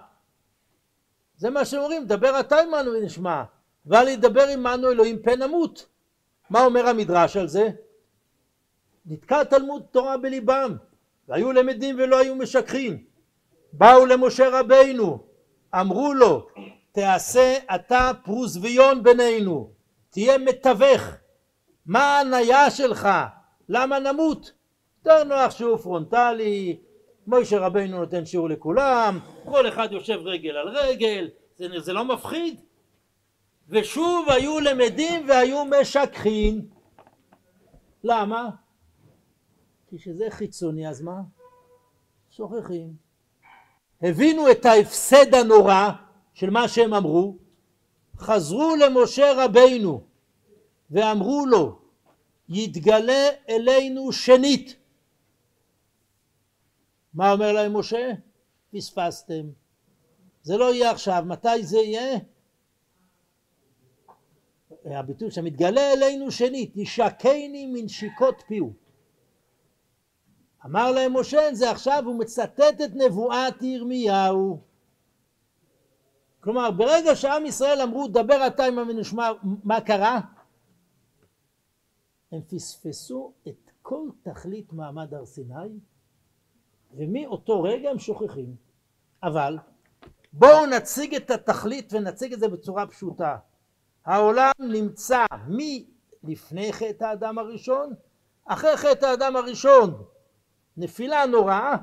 זה מה שהם אומרים, דבר אתה עמנו ונשמע. ואל ידבר עמנו אלוהים פן נמות. מה אומר המדרש על זה? נתקע תלמוד תורה בליבם, והיו למדים ולא היו משככים. באו למשה רבינו, אמרו לו, תעשה אתה פרוזביון בינינו, תהיה מתווך, מה ההניה שלך, למה נמות? יותר נוח שיעור פרונטלי, מוישה רבינו נותן שיעור לכולם, כל אחד יושב רגל על רגל, זה, זה לא מפחיד? ושוב היו למדים והיו משככים. למה? כי שזה חיצוני אז מה? שוכחים. הבינו את ההפסד הנורא של מה שהם אמרו, חזרו למשה רבינו ואמרו לו יתגלה אלינו שנית. מה אומר להם משה? פספסתם. זה לא יהיה עכשיו, מתי זה יהיה? הביטוי שמתגלה אלינו שנית, ישקני מנשיקות פיהו. אמר להם משה זה עכשיו הוא מצטט את נבואת ירמיהו כלומר ברגע שעם ישראל אמרו דבר אתה עם ונשמע מה קרה? הם פספסו את כל תכלית מעמד הר סיני ומאותו רגע הם שוכחים. אבל בואו נציג את התכלית ונציג את זה בצורה פשוטה. העולם נמצא מלפני חטא האדם הראשון אחרי חטא האדם הראשון נפילה נוראה,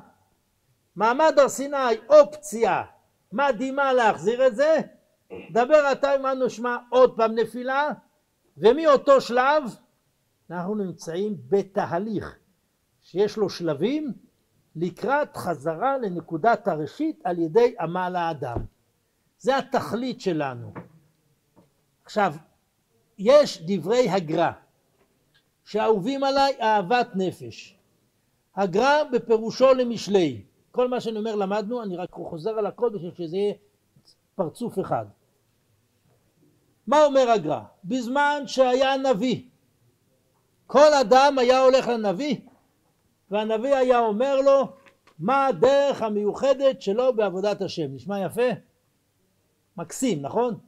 מעמד הר סיני אופציה מדהימה להחזיר את זה, דבר אתה עמנו שמע עוד פעם נפילה, ומאותו שלב אנחנו נמצאים בתהליך שיש לו שלבים לקראת חזרה לנקודת הראשית על ידי עמל האדם. זה התכלית שלנו. עכשיו, יש דברי הגר"א שאהובים עליי אהבת נפש. הגר"א בפירושו למשלי. כל מה שאני אומר למדנו, אני רק חוזר על הכל בשביל שזה יהיה פרצוף אחד. מה אומר הגר"א? בזמן שהיה נביא כל אדם היה הולך לנביא והנביא היה אומר לו מה הדרך המיוחדת שלו בעבודת השם. נשמע יפה? מקסים, נכון?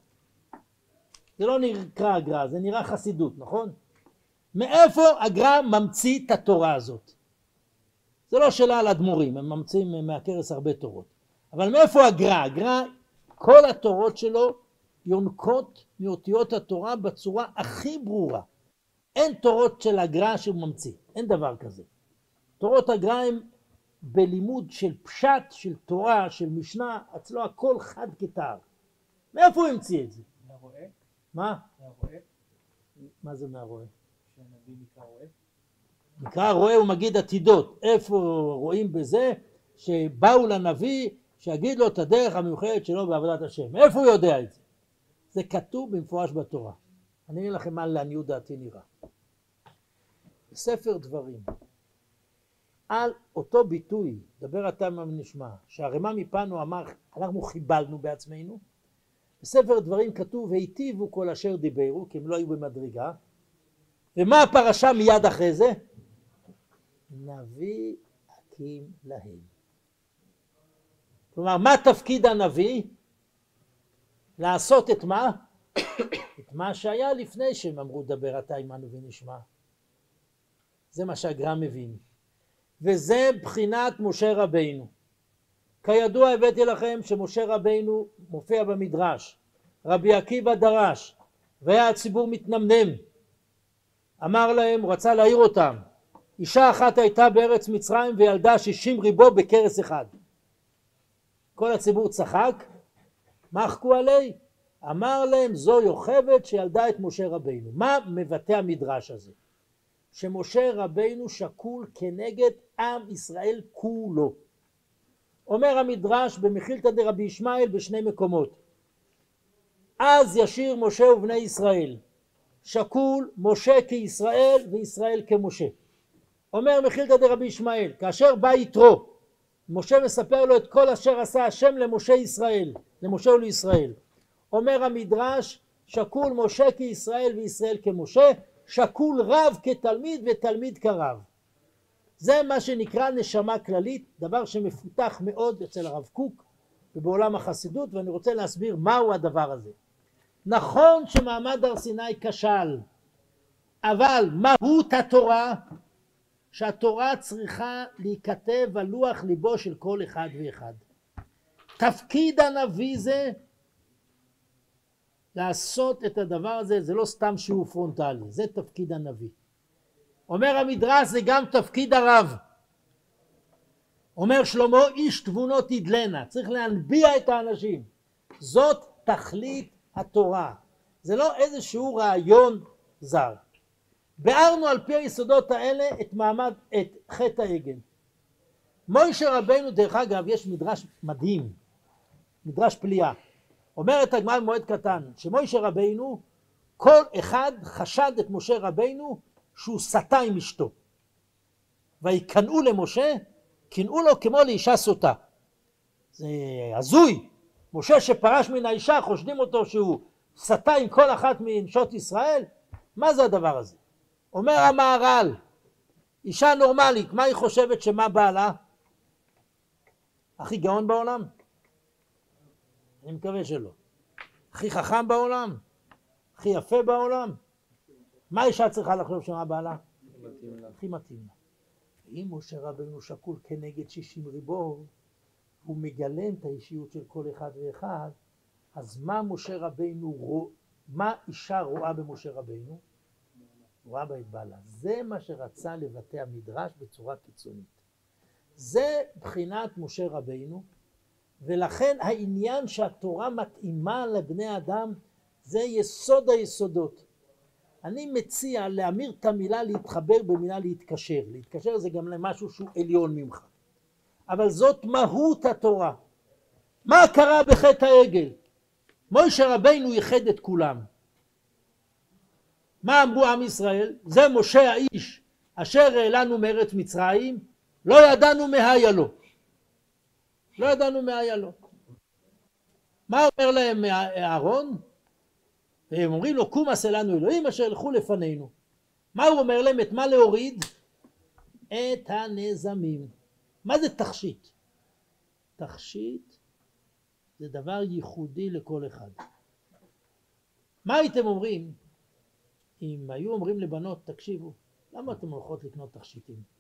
זה לא נקרא הגר"א, זה נראה חסידות, נכון? מאיפה הגר"א ממציא את התורה הזאת? זה לא שאלה על אדמו"רים, הם ממציאים מהכרס הרבה תורות. אבל מאיפה הגר"א? הגר"א, כל התורות שלו יונקות מאותיות התורה בצורה הכי ברורה. אין תורות של הגר"א שהוא ממציא, אין דבר כזה. תורות הגר"א הם בלימוד של פשט, של תורה, של משנה, אצלו הכל חד כתער. מאיפה הוא המציא את זה? מהרועה? מה? מהרועה? מה זה מהרועה? שהנביא נקרא רועה? נקרא רואה ומגיד עתידות. איפה רואים בזה שבאו לנביא שיגיד לו את הדרך המיוחדת שלו בעבודת השם. איפה הוא יודע את זה? זה כתוב במפורש בתורה. אני אגיד לכם מה לעניות דעתי נראה. בספר דברים, על אותו ביטוי, דבר אתה מה נשמע, שהרמ"א מפנו אמר, אנחנו חיבלנו בעצמנו, בספר דברים כתוב, היטיבו כל אשר דיברו, כי הם לא היו במדרגה, ומה הפרשה מיד אחרי זה? נביא הקים להם. כלומר, מה תפקיד הנביא? לעשות את מה? את מה שהיה לפני שהם אמרו דבר אתה עמנו ונשמע. זה מה שהגר"א מבין. וזה בחינת משה רבינו. כידוע הבאתי לכם שמשה רבינו מופיע במדרש. רבי עקיבא דרש, והיה הציבור מתנמנם. אמר להם, הוא רצה להעיר אותם, אישה אחת הייתה בארץ מצרים וילדה שישים ריבו בכרס אחד. כל הציבור צחק, מחקו עלי, אמר להם זו יוכבד שילדה את משה רבינו. מה מבטא המדרש הזה? שמשה רבינו שקול כנגד עם ישראל כולו. אומר המדרש במחילתא דרבי ישמעאל בשני מקומות. אז ישיר משה ובני ישראל, שקול משה כישראל וישראל כמשה. אומר מחילתא דרבי ישמעאל, כאשר בא יתרו, משה מספר לו את כל אשר עשה השם למשה ישראל, למשה ולישראל. אומר המדרש, שקול משה כישראל וישראל כמשה, שקול רב כתלמיד ותלמיד כרב. זה מה שנקרא נשמה כללית, דבר שמפותח מאוד אצל הרב קוק ובעולם החסידות, ואני רוצה להסביר מהו הדבר הזה. נכון שמעמד הר סיני כשל, אבל מהות התורה שהתורה צריכה להיכתב על לוח ליבו של כל אחד ואחד. תפקיד הנביא זה לעשות את הדבר הזה, זה לא סתם שיעור פרונטלי, זה תפקיד הנביא. אומר המדרש זה גם תפקיד הרב. אומר שלמה איש תבונות ידלנה, צריך להנביע את האנשים. זאת תכלית התורה. זה לא איזשהו רעיון זר. ביארנו על פי היסודות האלה את מעמד, את חטא העגל. מוישה רבנו, דרך אגב, יש מדרש מדהים, מדרש פליאה. אומרת הגמרא במועד קטן, שמוישה רבנו, כל אחד חשד את משה רבנו שהוא סטה עם אשתו. ויקנאו למשה, קינאו לו כמו לאישה סוטה. זה הזוי. משה שפרש מן האישה, חושדים אותו שהוא סטה עם כל אחת מנשות ישראל? מה זה הדבר הזה? אומר המהר"ל, אישה נורמלית, מה היא חושבת שמה בעלה? הכי גאון בעולם? אני מקווה שלא. הכי חכם בעולם? הכי יפה בעולם? מה אישה צריכה לחשוב שמה בעלה? הכי מתאים לה. אם משה רבנו שקול כנגד שישים ריבו, הוא מגלם את האישיות של כל אחד ואחד, אז מה משה רבנו, מה אישה רואה במשה רבנו? רואה בה את בעלה. זה מה שרצה לבטא המדרש בצורה קיצונית. זה בחינת משה רבינו, ולכן העניין שהתורה מתאימה לבני אדם זה יסוד היסודות. אני מציע להמיר את המילה להתחבר במילה להתקשר. להתקשר זה גם למשהו שהוא עליון ממך. אבל זאת מהות התורה. מה קרה בחטא העגל? מוישה רבינו ייחד את כולם. מה אמרו עם ישראל? זה משה האיש אשר העלנו מארץ מצרים, לא ידענו מה היה לו. לא ידענו מה היה לו. מה אומר להם אהרון? והם אומרים לו קום עשה לנו אלוהים אשר ילכו לפנינו. מה הוא אומר להם? את מה להוריד? את הנזמים. מה זה תכשיט? תכשיט זה דבר ייחודי לכל אחד. מה הייתם אומרים אם היו אומרים לבנות, תקשיבו, למה אתן הולכות לקנות תכשיטים?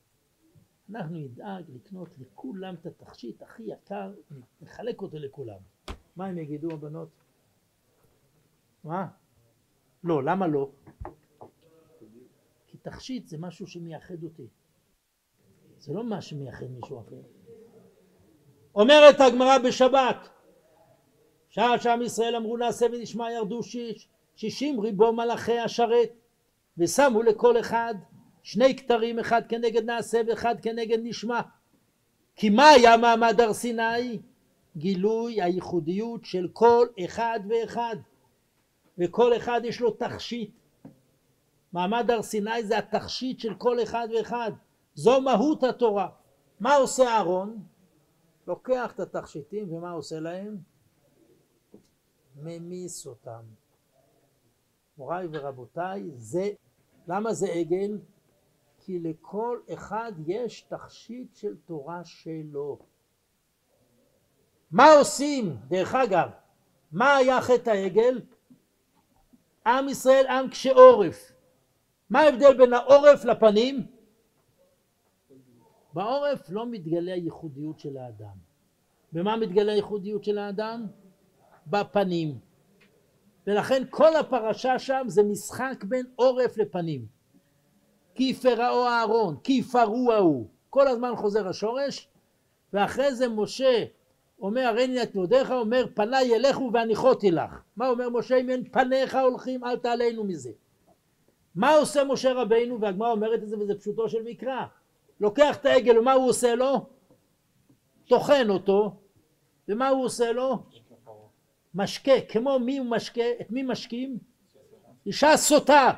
אנחנו נדאג לקנות לכולם את התכשיט הכי יקר, נחלק אותו לכולם. מה הם יגידו הבנות? מה? לא, למה לא? כי תכשיט זה משהו שמייחד אותי. זה לא מה שמייחד מישהו אחר. אומרת הגמרא בשבת, שעה שעם ישראל אמרו נעשה ונשמע ירדו שיש, שישים ריבו מלאכי השרת ושמו לכל אחד שני כתרים אחד כנגד נעשה ואחד כנגד נשמע כי מה היה מעמד הר סיני? גילוי הייחודיות של כל אחד ואחד וכל אחד יש לו תכשיט מעמד הר סיני זה התכשיט של כל אחד ואחד זו מהות התורה מה עושה אהרון? לוקח את התכשיטים ומה עושה להם? ממיס אותם מוריי ורבותיי זה למה זה עגל? כי לכל אחד יש תכשיט של תורה שלו. מה עושים? דרך אגב, מה היה חטא העגל? עם ישראל עם קשה עורף. מה ההבדל בין העורף לפנים? בעורף לא מתגלה הייחודיות של האדם. במה מתגלה הייחודיות של האדם? בפנים. ולכן כל הפרשה שם זה משחק בין עורף לפנים. כי יפרעו אהרון, כי יפרעו ההוא. כל הזמן חוזר השורש, ואחרי זה משה אומר הריני את מודיך, אומר פניי ילכו והניחותי לך. מה אומר משה אם אין פניך הולכים אל תעלינו מזה. מה עושה משה רבינו והגמרא אומרת את זה וזה פשוטו של מקרא. לוקח את העגל ומה הוא עושה לו? טוחן אותו ומה הוא עושה לו? משקה, כמו מי הוא משקה? את מי משקים? אישה סוטה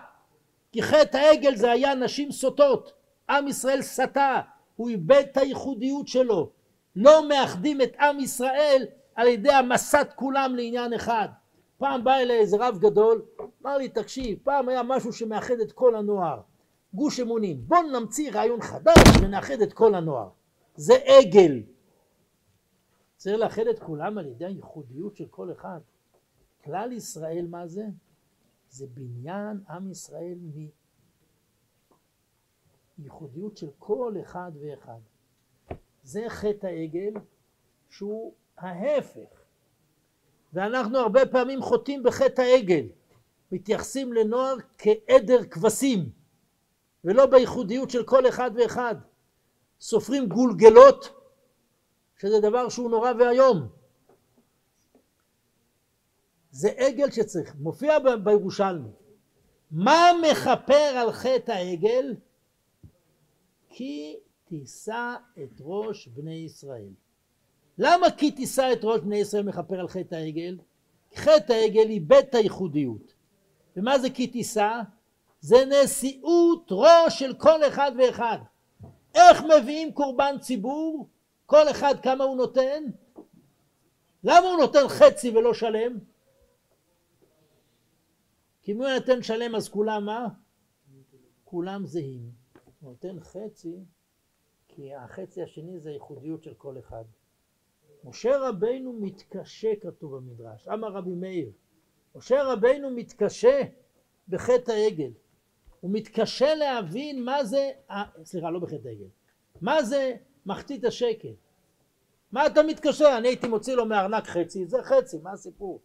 כי חטא העגל זה היה נשים סוטות. עם ישראל סטה הוא איבד את הייחודיות שלו. לא מאחדים את עם ישראל על ידי המסת כולם לעניין אחד. פעם בא אליי איזה רב גדול אמר לי תקשיב פעם היה משהו שמאחד את כל הנוער. גוש אמונים בוא נמציא רעיון חדש ונאחד את כל הנוער. זה עגל. צריך לאחד את כולם על ידי הייחודיות של כל אחד. כלל ישראל מה זה? זה בניין עם ישראל מייחודיות של כל אחד ואחד. זה חטא העגל שהוא ההפך. ואנחנו הרבה פעמים חוטאים בחטא העגל. מתייחסים לנוער כעדר כבשים ולא בייחודיות של כל אחד ואחד. סופרים גולגלות שזה דבר שהוא נורא ואיום. זה עגל שצריך, מופיע בירושלמי. מה מכפר על חטא העגל? כי תישא את ראש בני ישראל. למה כי תישא את ראש בני ישראל מכפר על חטא העגל? חטא העגל איבד את הייחודיות. ומה זה כי תישא? זה נשיאות ראש של כל אחד ואחד. איך מביאים קורבן ציבור? כל אחד כמה הוא נותן? למה הוא נותן חצי ולא שלם? כי אם הוא נותן שלם אז כולם מה? כולם זהים. הוא נותן חצי כי החצי השני זה הייחודיות של כל אחד. משה רבינו מתקשה כתוב במדרש, אמר רבי מאיר, משה רבינו מתקשה בחטא העגל, הוא מתקשה להבין מה זה, סליחה לא בחטא העגל, מה זה מחטיא השקל. מה אתה מתקשר? אני הייתי מוציא לו מהארנק חצי, זה חצי, מה הסיפור?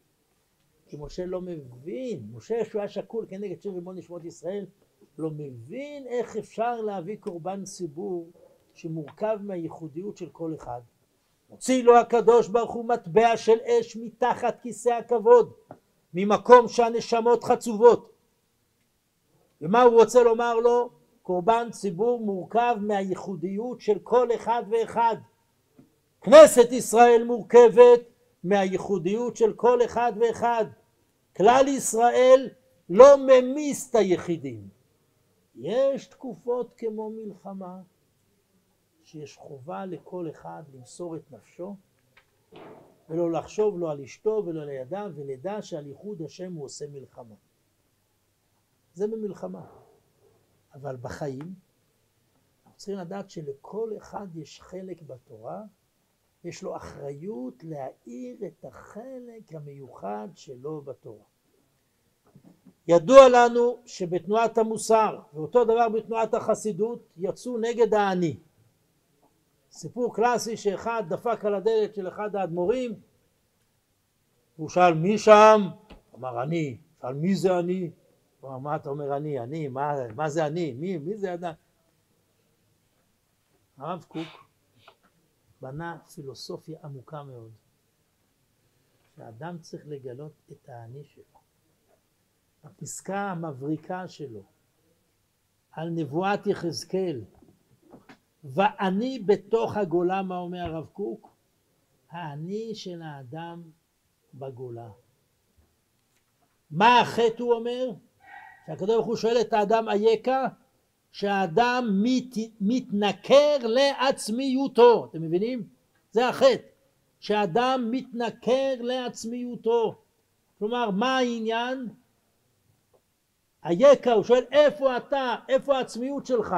כי משה לא מבין, משה שהוא היה שקול כנגד שיר ריבון נשמות ישראל, לא מבין איך אפשר להביא קורבן ציבור שמורכב מהייחודיות של כל אחד. מוציא לו הקדוש ברוך הוא מטבע של אש מתחת כיסא הכבוד, ממקום שהנשמות חצובות. ומה הוא רוצה לומר לו? קורבן ציבור מורכב מהייחודיות של כל אחד ואחד. כנסת ישראל מורכבת מהייחודיות של כל אחד ואחד. כלל ישראל לא ממיס את היחידים. יש תקופות כמו מלחמה שיש חובה לכל אחד למסור את נפשו ולא לחשוב לא על אשתו ולא על ידם ולדע שעל ייחוד השם הוא עושה מלחמה. זה במלחמה. אבל בחיים אנחנו צריכים לדעת שלכל אחד יש חלק בתורה, יש לו אחריות להאיר את החלק המיוחד שלו בתורה. ידוע לנו שבתנועת המוסר, ואותו דבר בתנועת החסידות, יצאו נגד האני. סיפור קלאסי שאחד דפק על הדלת של אחד האדמו"רים, הוא שאל מי שם? אמר אני. שאל מי זה אני? הוא אמר מה אתה אומר אני? אני? מה, מה זה אני? מי, מי זה אדם? הרב קוק בנה פילוסופיה עמוקה מאוד, שאדם צריך לגלות את האני שלו. הפסקה המבריקה שלו על נבואת יחזקאל ואני בתוך הגולה, מה אומר הרב קוק? האני של האדם בגולה. מה החטא הוא אומר? שהקדוש ברוך הוא שואל את האדם אייכה? שהאדם מת, מתנכר לעצמיותו, אתם מבינים? זה החטא, שהאדם מתנכר לעצמיותו. כלומר, מה העניין? אייכה, הוא שואל איפה אתה, איפה העצמיות שלך?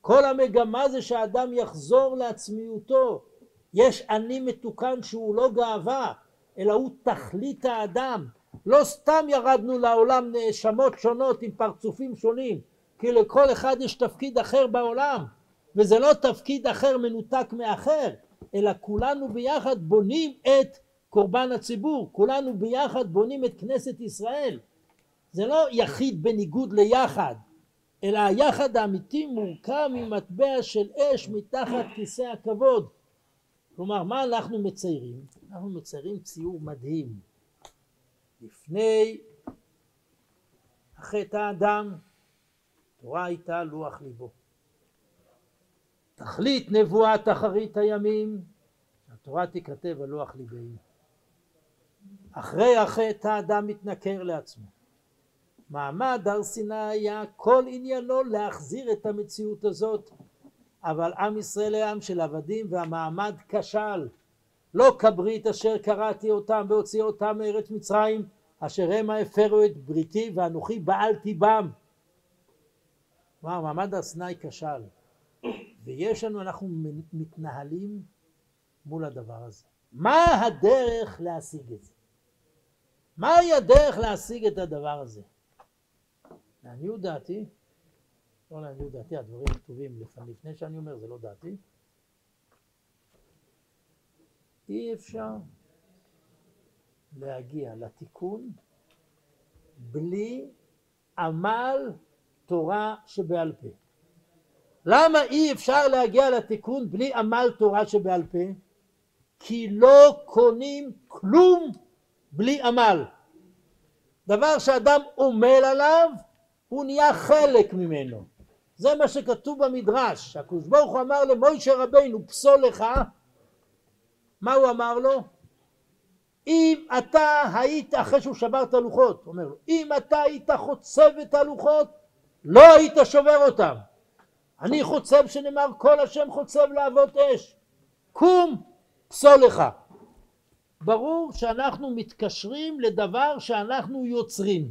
כל המגמה זה שהאדם יחזור לעצמיותו. יש אני מתוקן שהוא לא גאווה, אלא הוא תכלית האדם. לא סתם ירדנו לעולם נאשמות שונות עם פרצופים שונים, כי לכל אחד יש תפקיד אחר בעולם, וזה לא תפקיד אחר מנותק מאחר, אלא כולנו ביחד בונים את קורבן הציבור, כולנו ביחד בונים את כנסת ישראל. זה לא יחיד בניגוד ליחד, אלא היחד האמיתי מורכב ממטבע של אש מתחת כיסא הכבוד. כלומר, מה אנחנו מציירים? אנחנו מציירים ציור מדהים. לפני החטא האדם, תורה הייתה לוח ליבו. תכלית נבואת אחרית הימים, התורה תיכתב על לוח ליבנו. אחרי החטא האדם מתנכר לעצמו. מעמד הר סיני היה כל עניינו להחזיר את המציאות הזאת אבל עם ישראל היה עם של עבדים והמעמד כשל לא כברית אשר קראתי אותם והוציא אותם מארץ מצרים אשר המה הפרו את בריתי ואנוכי בעלתי בם כלומר מעמד הר סיני כשל ויש לנו אנחנו מתנהלים מול הדבר הזה מה הדרך להשיג את זה? מהי הדרך להשיג את הדבר הזה? לעניות דעתי, לא לעניות דעתי, הדברים כתובים לפני, לפני שאני אומר, זה לא דעתי, אי אפשר להגיע לתיקון בלי עמל תורה שבעל פה. למה אי אפשר להגיע לתיקון בלי עמל תורה שבעל פה? כי לא קונים כלום בלי עמל. דבר שאדם עמל עליו הוא נהיה חלק ממנו. זה מה שכתוב במדרש, הקדוש ברוך הוא אמר למוישה רבינו פסול לך, מה הוא אמר לו? אם אתה היית, אחרי שהוא שבר את הלוחות, הוא אומר לו, אם אתה היית חוצב את הלוחות, לא היית שובר אותם. אני חוצב שנאמר כל השם חוצב להבות אש. קום, פסול לך. ברור שאנחנו מתקשרים לדבר שאנחנו יוצרים.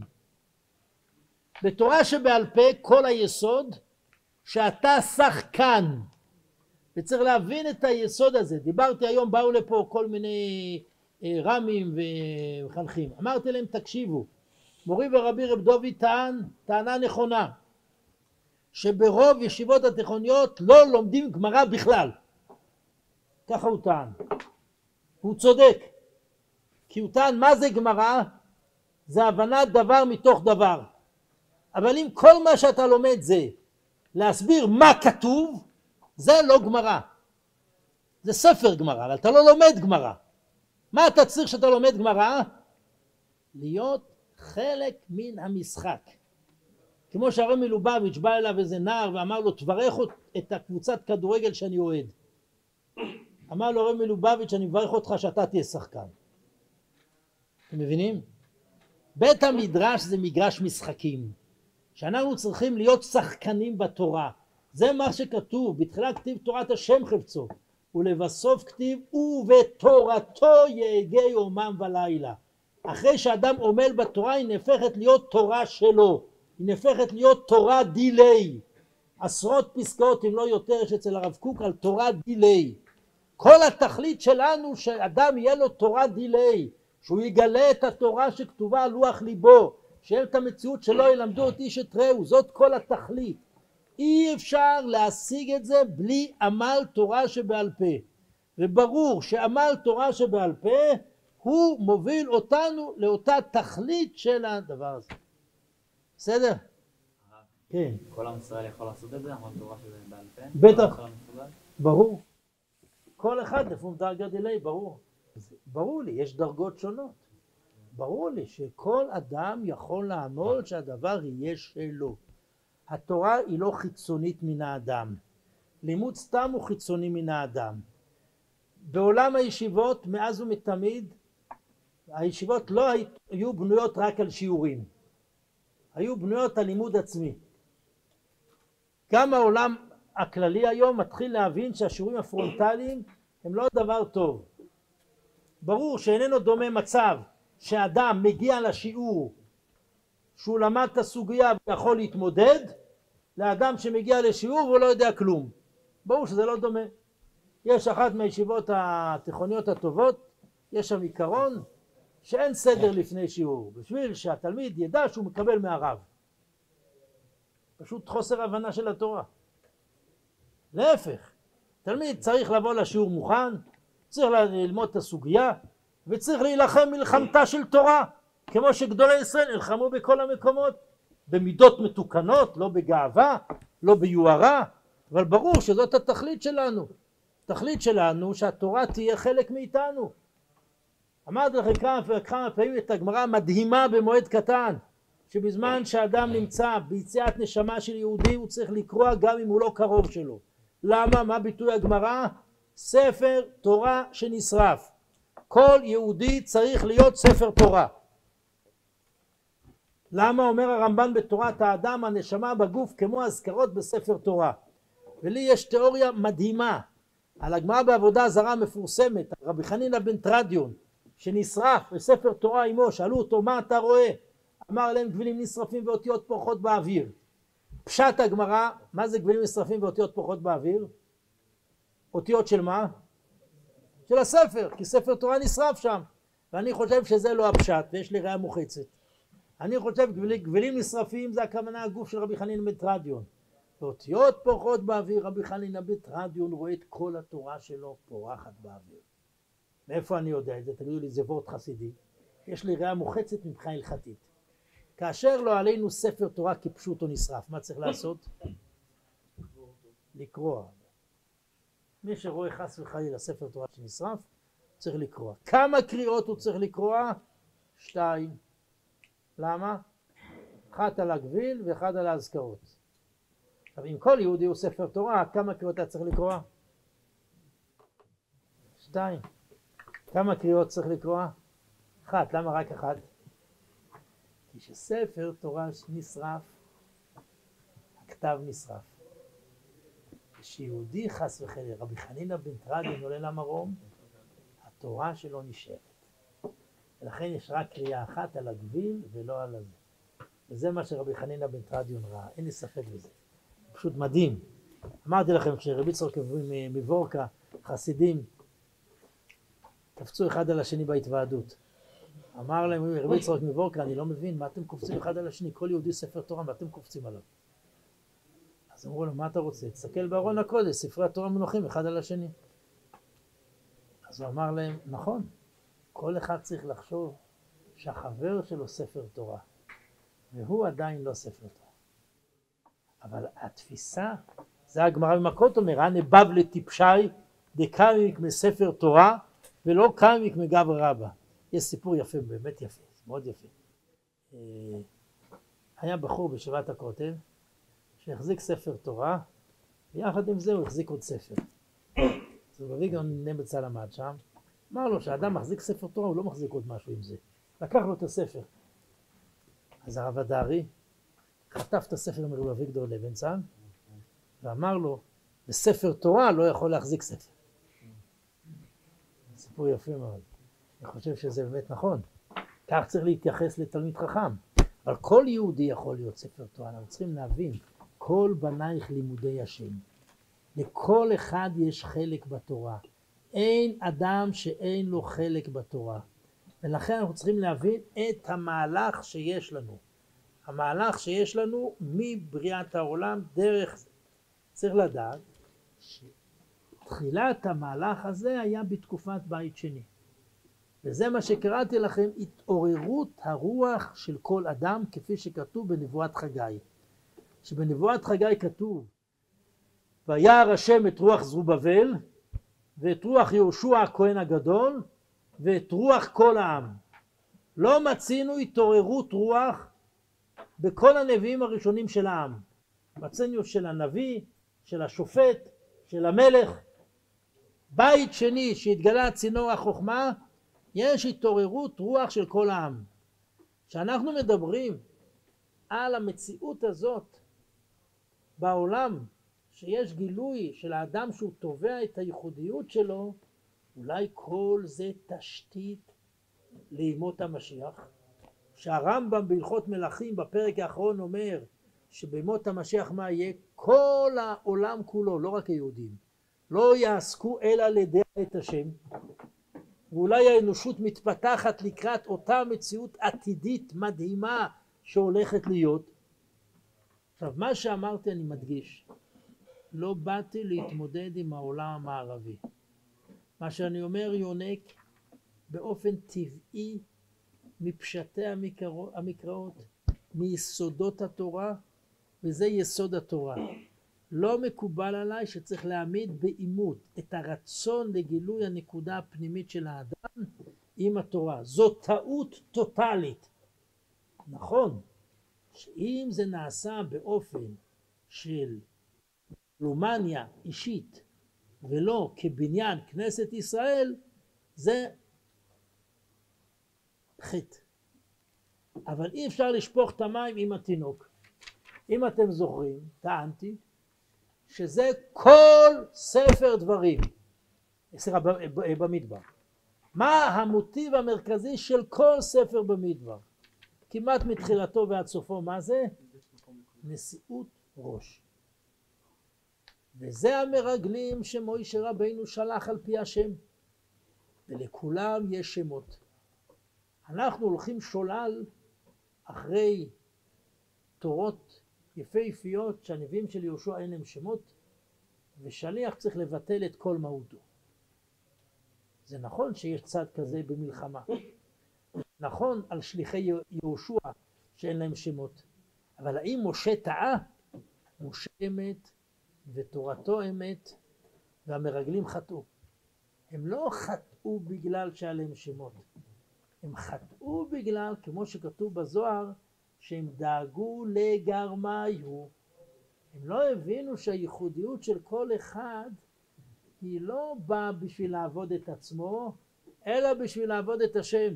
בתורה שבעל פה כל היסוד שאתה שחקן וצריך להבין את היסוד הזה דיברתי היום באו לפה כל מיני אה, רמים ומחנכים אמרתי להם תקשיבו מורי ורבי רב דובי טען טענה נכונה שברוב ישיבות התיכוניות לא לומדים גמרא בכלל ככה הוא טען הוא צודק כי הוא טען מה זה גמרא זה הבנת דבר מתוך דבר אבל אם כל מה שאתה לומד זה להסביר מה כתוב, זה לא גמרא. זה ספר גמרא, אבל אתה לא לומד גמרא. מה אתה צריך כשאתה לומד גמרא? להיות חלק מן המשחק. כמו שהרב מלובביץ' בא אליו איזה נער ואמר לו תברך את הקבוצת כדורגל שאני אוהד. אמר לו הרב מלובביץ' אני מברך אותך שאתה תהיה שחקן. אתם מבינים? בית המדרש זה מגרש משחקים. שאנחנו צריכים להיות שחקנים בתורה. זה מה שכתוב, בתחילה כתיב תורת השם חפצו, ולבסוף כתיב ובתורתו יהגה יומם ולילה. אחרי שאדם עמל בתורה היא נהפכת להיות תורה שלו. היא נהפכת להיות תורה דיליה. עשרות פסקאות אם לא יותר יש אצל הרב קוק על תורה דיליה. כל התכלית שלנו שאדם יהיה לו תורה דיליה, שהוא יגלה את התורה שכתובה על לוח ליבו, שאין את המציאות שלא ילמדו את איש את רעהו, זאת כל התכלית. אי אפשר להשיג את זה בלי עמל תורה שבעל פה. וברור שעמל תורה שבעל פה הוא מוביל אותנו לאותה תכלית של הדבר הזה. בסדר? כן. כל עם ישראל יכול לעשות את זה? עמל תורה שבעל פה? בטח. ברור. כל אחד לפום דרגה דילי, ברור. ברור לי, יש דרגות שונות. ברור לי שכל אדם יכול לעמול שהדבר יהיה שלו. התורה היא לא חיצונית מן האדם. לימוד סתם הוא חיצוני מן האדם. בעולם הישיבות מאז ומתמיד הישיבות לא היו בנויות רק על שיעורים, היו בנויות על לימוד עצמי. גם העולם הכללי היום מתחיל להבין שהשיעורים הפרונטליים הם לא דבר טוב. ברור שאיננו דומה מצב שאדם מגיע לשיעור שהוא למד את הסוגיה ויכול להתמודד לאדם שמגיע לשיעור והוא לא יודע כלום. ברור שזה לא דומה. יש אחת מהישיבות התיכוניות הטובות, יש שם עיקרון שאין סדר לפני שיעור, בשביל שהתלמיד ידע שהוא מקבל מהרב. פשוט חוסר הבנה של התורה. להפך, תלמיד צריך לבוא לשיעור מוכן, צריך ללמוד את הסוגיה, וצריך להילחם מלחמתה של תורה, כמו שגדולי ישראל נלחמו בכל המקומות, במידות מתוקנות, לא בגאווה, לא ביוהרה, אבל ברור שזאת התכלית שלנו. התכלית שלנו שהתורה תהיה חלק מאיתנו. אמרתי לכם כמה, וכמה פעמים את הגמרא המדהימה במועד קטן, שבזמן שאדם נמצא ביציאת נשמה של יהודי הוא צריך לקרוע גם אם הוא לא קרוב שלו. למה? מה ביטוי הגמרא? ספר תורה שנשרף. כל יהודי צריך להיות ספר תורה. למה אומר הרמב"ן בתורת האדם הנשמה בגוף כמו אזכרות בספר תורה ולי יש תיאוריה מדהימה על הגמרא בעבודה זרה מפורסמת רבי חנינא בן טרדיון שנשרף בספר תורה עמו שאלו אותו מה אתה רואה? אמר להם גבילים נשרפים ואותיות פורחות באוויר. פשט הגמרא מה זה גבילים נשרפים ואותיות פורחות באוויר? אותיות של מה? של הספר כי ספר תורה נשרף שם. ואני חושב שזה לא הפשט ויש לי ראיה מוחצת. אני חושב גבילים, גבילים נשרפים זה הכוונה הגוף של רבי חנין בטרדיון ואותיות פורחות באוויר רבי חנין בטרדיון רואה את כל התורה שלו פורחת באוויר מאיפה אני יודע את זה? תגידו לי זה וורט חסידי יש לי ראיה מוחצת מבחינה הלכתית כאשר לא עלינו ספר תורה כפשוט או נשרף מה צריך לעשות? לקרוע מי שרואה חס וחלילה ספר תורה שנשרף צריך לקרוע כמה קריאות הוא צריך לקרוע? שתיים למה? אחת על הגביל ואחד על האזכרות. עכשיו אם כל יהודי הוא ספר תורה, כמה קריאות אתה צריך לקרוא? שתיים. כמה קריאות צריך לקרוא? אחת. למה רק אחת? כי שספר תורה נשרף, הכתב נשרף. כשיהודי חס וחלילה, רבי חנינא בן טרדין עולה למרום, התורה שלו נשארת. ולכן יש רק קריאה אחת על הגביל ולא על הזה. וזה מה שרבי חנינא בן טרדיון ראה, אין לי ספק בזה. פשוט מדהים. אמרתי לכם כשרבי צחוק מבורקה, חסידים, קפצו אחד על השני בהתוועדות. אמר להם רבי צחוק מבורקה, אני לא מבין, מה אתם קופצים אחד על השני? כל יהודי ספר תורה, מה אתם קופצים עליו? אז אמרו לו, מה אתה רוצה? תסתכל בארון הקודש, ספרי התורה מונחים אחד על השני. אז הוא אמר להם, נכון, כל אחד צריך לחשוב שהחבר שלו ספר תורה, והוא עדיין לא ספר תורה. אבל התפיסה, זה הגמרא במכות אומר, הנה בבלי טיפשי דקמיק מספר תורה ולא קמיק מגבר רבא. יש סיפור יפה, באמת יפה, מאוד יפה. אה, היה בחור בשבעת הכותל שהחזיק ספר תורה ויחד עם זה הוא החזיק עוד ספר. אז רבי גאון נמצא למד שם אמר לו שאדם מחזיק ספר תורה, הוא לא מחזיק עוד משהו עם זה. לקח לו את הספר. אז הרב הדרי חטף את הספר מרב אביגדור לבנצן ואמר לו, בספר תורה לא יכול להחזיק ספר. סיפור יפה מאוד. אני חושב שזה באמת נכון. כך צריך להתייחס לתלמיד חכם. אבל כל יהודי יכול להיות ספר תורה, אנחנו צריכים להבין, כל בנייך לימודי השם. לכל אחד יש חלק בתורה. אין אדם שאין לו חלק בתורה. ולכן אנחנו צריכים להבין את המהלך שיש לנו. המהלך שיש לנו מבריאת העולם דרך, צריך לדעת שתחילת המהלך הזה היה בתקופת בית שני. וזה מה שקראתי לכם, התעוררות הרוח של כל אדם, כפי שכתוב בנבואת חגי. שבנבואת חגי כתוב, וירא השם את רוח זרובבל, ואת רוח יהושע הכהן הגדול, ואת רוח כל העם. לא מצינו התעוררות רוח בכל הנביאים הראשונים של העם. מצינו של הנביא, של השופט, של המלך. בית שני שהתגלה צינור החוכמה, יש התעוררות רוח של כל העם. כשאנחנו מדברים על המציאות הזאת בעולם, שיש גילוי של האדם שהוא תובע את הייחודיות שלו, אולי כל זה תשתית לימות המשיח? שהרמב"ם בהלכות מלכים בפרק האחרון אומר שבימות המשיח מה יהיה? כל העולם כולו, לא רק היהודים, לא יעסקו אלא לדע את השם ואולי האנושות מתפתחת לקראת אותה מציאות עתידית מדהימה שהולכת להיות. עכשיו מה שאמרתי אני מדגיש, לא באתי להתמודד עם העולם המערבי. מה שאני אומר יונק באופן טבעי מפשטי המקראות, מיסודות התורה, וזה יסוד התורה. לא מקובל עליי שצריך להעמיד בעימות את הרצון לגילוי הנקודה הפנימית של האדם עם התורה. זו טעות טוטאלית. נכון שאם זה נעשה באופן של לומניה אישית ולא כבניין כנסת ישראל, זה חטא. אבל אי אפשר לשפוך את המים עם התינוק. אם אתם זוכרים, טענתי שזה כל ספר דברים, סליחה, במדבר. מה המוטיב המרכזי של כל ספר במדבר? כמעט מתחילתו ועד סופו, מה זה? נשיאות ראש. וזה המרגלים שמוישה רבינו שלח על פי השם. ולכולם יש שמות. אנחנו הולכים שולל אחרי תורות יפהפיות שהנביאים של יהושע אין להם שמות, ושליח צריך לבטל את כל מהותו. זה נכון שיש צד כזה במלחמה. נכון על שליחי יהושע שאין להם שמות. אבל האם משה טעה? משה אמת ותורתו אמת והמרגלים חטאו. הם לא חטאו בגלל שהיה להם שמות. הם חטאו בגלל, כמו שכתוב בזוהר, שהם דאגו לגרמיו. הם לא הבינו שהייחודיות של כל אחד היא לא באה בשביל לעבוד את עצמו, אלא בשביל לעבוד את השם.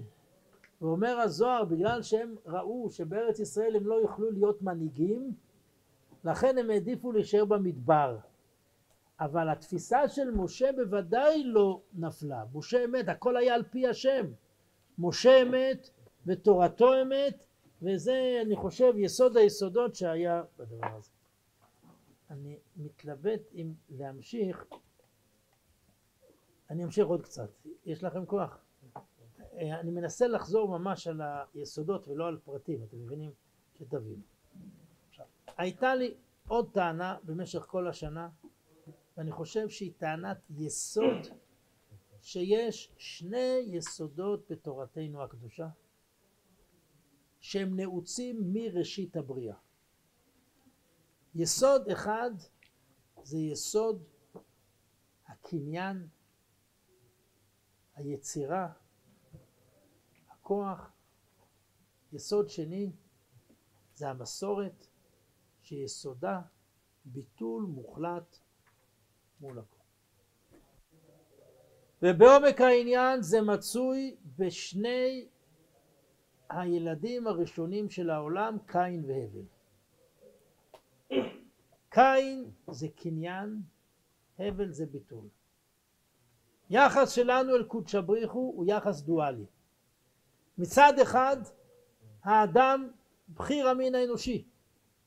ואומר הזוהר, בגלל שהם ראו שבארץ ישראל הם לא יוכלו להיות מנהיגים, לכן הם העדיפו להישאר במדבר. אבל התפיסה של משה בוודאי לא נפלה. משה אמת, הכל היה על פי השם. משה אמת ותורתו אמת, וזה אני חושב יסוד היסודות שהיה בדבר הזה. אני מתלבט אם להמשיך, אני אמשיך עוד קצת, יש לכם כוח? אני מנסה לחזור ממש על היסודות ולא על פרטים, אתם מבינים? שתבינו. הייתה לי עוד טענה במשך כל השנה, ואני חושב שהיא טענת יסוד שיש שני יסודות בתורתנו הקדושה שהם נעוצים מראשית הבריאה. יסוד אחד זה יסוד הקניין, היצירה, הכוח. יסוד שני זה המסורת שיסודה ביטול מוחלט מול הכל. ובעומק העניין זה מצוי בשני הילדים הראשונים של העולם, קין והבל. קין זה קניין, הבל זה ביטול. יחס שלנו אל קודשא בריחו הוא יחס דואלי. מצד אחד האדם בחיר המין האנושי,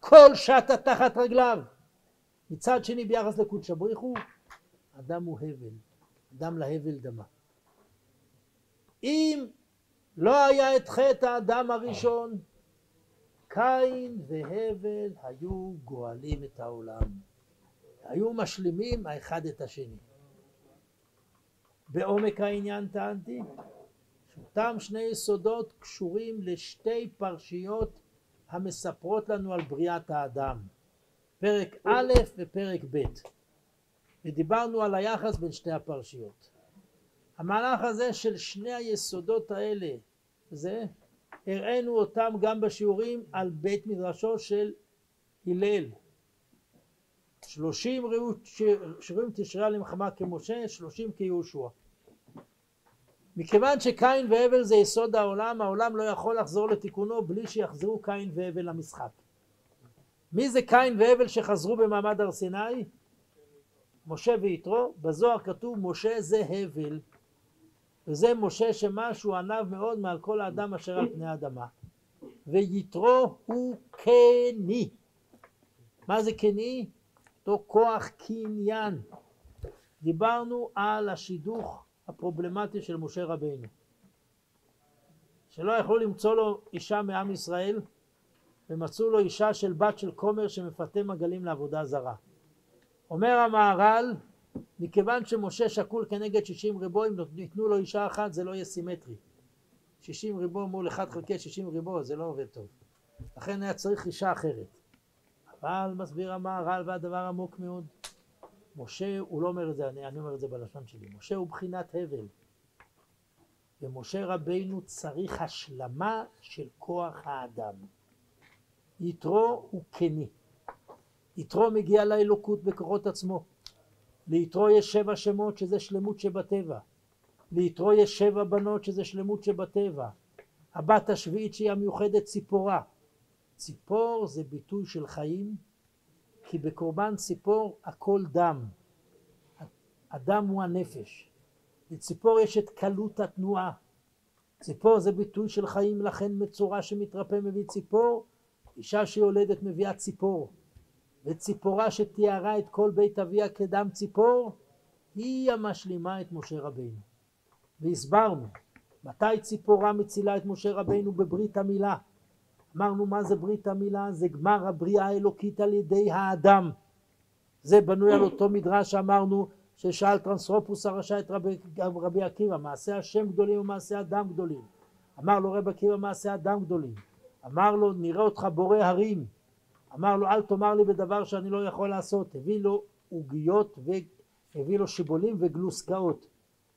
כל שטה תחת רגליו. מצד שני ביחס לקודש הבריחו, אדם הוא הבל, אדם להבל דמה. אם לא היה את חטא האדם הראשון, קין והבל היו גואלים את העולם. היו משלימים האחד את השני. בעומק העניין טענתי שאותם שני יסודות קשורים לשתי פרשיות המספרות לנו על בריאת האדם, פרק א' ופרק ב', ודיברנו על היחס בין שתי הפרשיות. המהלך הזה של שני היסודות האלה, זה הראינו אותם גם בשיעורים על בית מדרשו של הלל. שלושים שירים תשרה למלחמה כמשה, שלושים כיהושע. מכיוון שקין והבל זה יסוד העולם, העולם לא יכול לחזור לתיקונו בלי שיחזרו קין והבל למשחק. מי זה קין והבל שחזרו במעמד הר סיני? משה ויתרו, בזוהר כתוב משה זה הבל, וזה משה שמשהו ענב מאוד מעל כל האדם אשר על פני האדמה. ויתרו הוא קני. מה זה קני? אותו כוח קניין. דיברנו על השידוך הפרובלמטי של משה רבינו. שלא יכלו למצוא לו אישה מעם ישראל ומצאו לו אישה של בת של כומר שמפתה מגלים לעבודה זרה. אומר המהר"ל מכיוון שמשה שקול כנגד שישים ריבו אם ייתנו לו אישה אחת זה לא יהיה סימטרי. שישים ריבו מול אחד חלקי שישים ריבו זה לא עובד טוב. לכן היה צריך אישה אחרת. אבל מסביר המהר"ל והדבר עמוק מאוד. משה הוא לא אומר את זה, אני, אני אומר את זה בלשון שלי. משה הוא בחינת הבל. ומשה רבינו צריך השלמה של כוח האדם. יתרו הוא כני. יתרו מגיע לאלוקות בכוחות עצמו. ליתרו יש שבע שמות שזה שלמות שבטבע. ליתרו יש שבע בנות שזה שלמות שבטבע. הבת השביעית שהיא המיוחדת ציפורה. ציפור זה ביטוי של חיים, כי בקורבן ציפור הכל דם. הדם הוא הנפש. לציפור יש את קלות התנועה. ציפור זה ביטוי של חיים, לכן מצורע שמתרפא מביא ציפור, אישה שיולדת מביאה ציפור. וציפורה שתיארה את כל בית אביה כדם ציפור, היא המשלימה את משה רבינו. והסברנו מתי ציפורה מצילה את משה רבינו בברית המילה. אמרנו מה זה ברית המילה? זה גמר הבריאה האלוקית על ידי האדם. זה בנוי על אותו מדרש שאמרנו ששאל טרנסרופוס הרשע את רבי, רבי עקיבא, מעשה השם גדולים ומעשה אדם גדולים. אמר לו רבי עקיבא מעשה אדם גדולים. אמר לו נראה אותך בורא הרים. אמר לו אל תאמר לי בדבר שאני לא יכול לעשות. הביא לו עוגיות והביא לו שיבולים וגלוסקאות.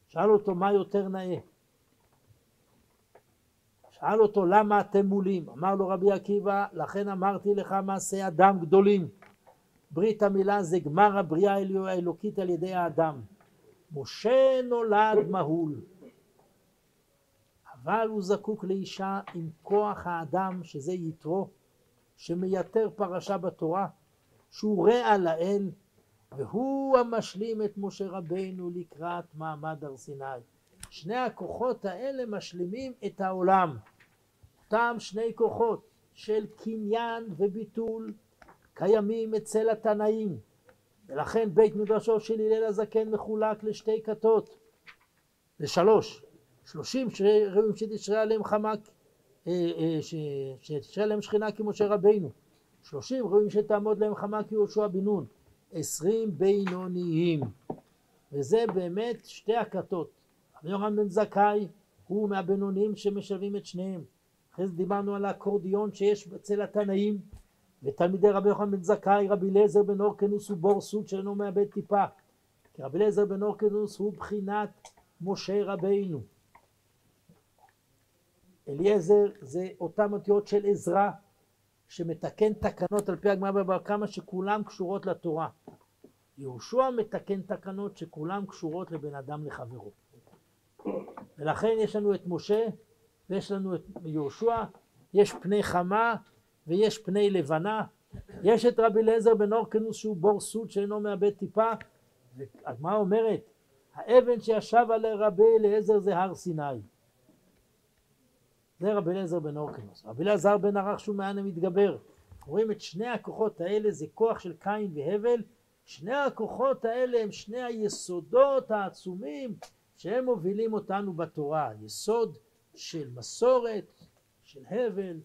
שאל אותו מה יותר נאה. שאל אותו למה אתם מולים? אמר לו רבי עקיבא לכן אמרתי לך מעשה אדם גדולים. ברית המילה זה גמר הבריאה האלוקית על ידי האדם. משה נולד מהול, אבל הוא זקוק לאישה עם כוח האדם שזה יתרו, שמייתר פרשה בתורה, שהוא רע לאל, והוא המשלים את משה רבינו לקראת מעמד הר סיני. שני הכוחות האלה משלימים את העולם. אותם שני כוחות של קניין וביטול קיימים אצל התנאים ולכן בית מדרשו של הלל הזקן מחולק לשתי כתות לשלוש שלושים ראויים שתשרה עליהם חמק עליהם שכינה כמשה רבינו. שלושים ראויים שתעמוד להם חמה כיהושע בן נון. עשרים בינוניים. וזה באמת שתי הכתות. רבי יורם בן זכאי הוא מהבינוניים שמשלבים את שניהם. אחרי זה דיברנו על האקורדיון שיש אצל התנאים. ותלמידי רבי יוחנן בן זכאי, רבי אליעזר בן אורקנוס הוא בור סוד שאינו מאבד טיפה. כי רבי אליעזר בן אורקנוס הוא בחינת משה רבינו. אליעזר זה אותן אותיות של עזרא שמתקן תקנות על פי הגמרא בבר קמא שכולם קשורות לתורה. יהושע מתקן תקנות שכולם קשורות לבן אדם לחברו. ולכן יש לנו את משה ויש לנו את יהושע, יש פני חמה ויש פני לבנה. יש את רבי אליעזר בן אורקנוס שהוא בור סוד שאינו מאבד טיפה. והגמרא אומרת, האבן שישב עליה רבי אליעזר זה הר סיני. זה רבי אליעזר בן אורקנוס. רבי אלעזר בן ערך שהוא מען המתגבר. רואים את שני הכוחות האלה זה כוח של קין והבל. שני הכוחות האלה הם שני היסודות העצומים שהם מובילים אותנו בתורה. יסוד של מסורת, של הבל,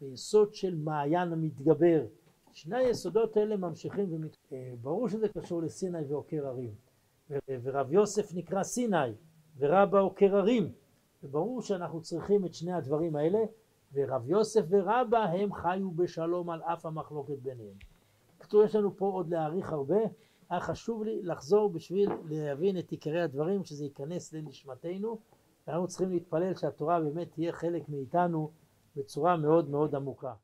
ויסוד של מעיין המתגבר. שני היסודות האלה ממשיכים ומת... אה, ברור שזה קשור לסיני ועוקר הרים. ורב יוסף נקרא סיני ורבא עוקר הרים. וברור שאנחנו צריכים את שני הדברים האלה ורב יוסף ורבא הם חיו בשלום על אף המחלוקת ביניהם. כתוב יש לנו פה עוד להעריך הרבה, היה חשוב לי לחזור בשביל להבין את עיקרי הדברים, שזה ייכנס לנשמתנו, ואנחנו צריכים להתפלל שהתורה באמת תהיה חלק מאיתנו בצורה מאוד מאוד עמוקה.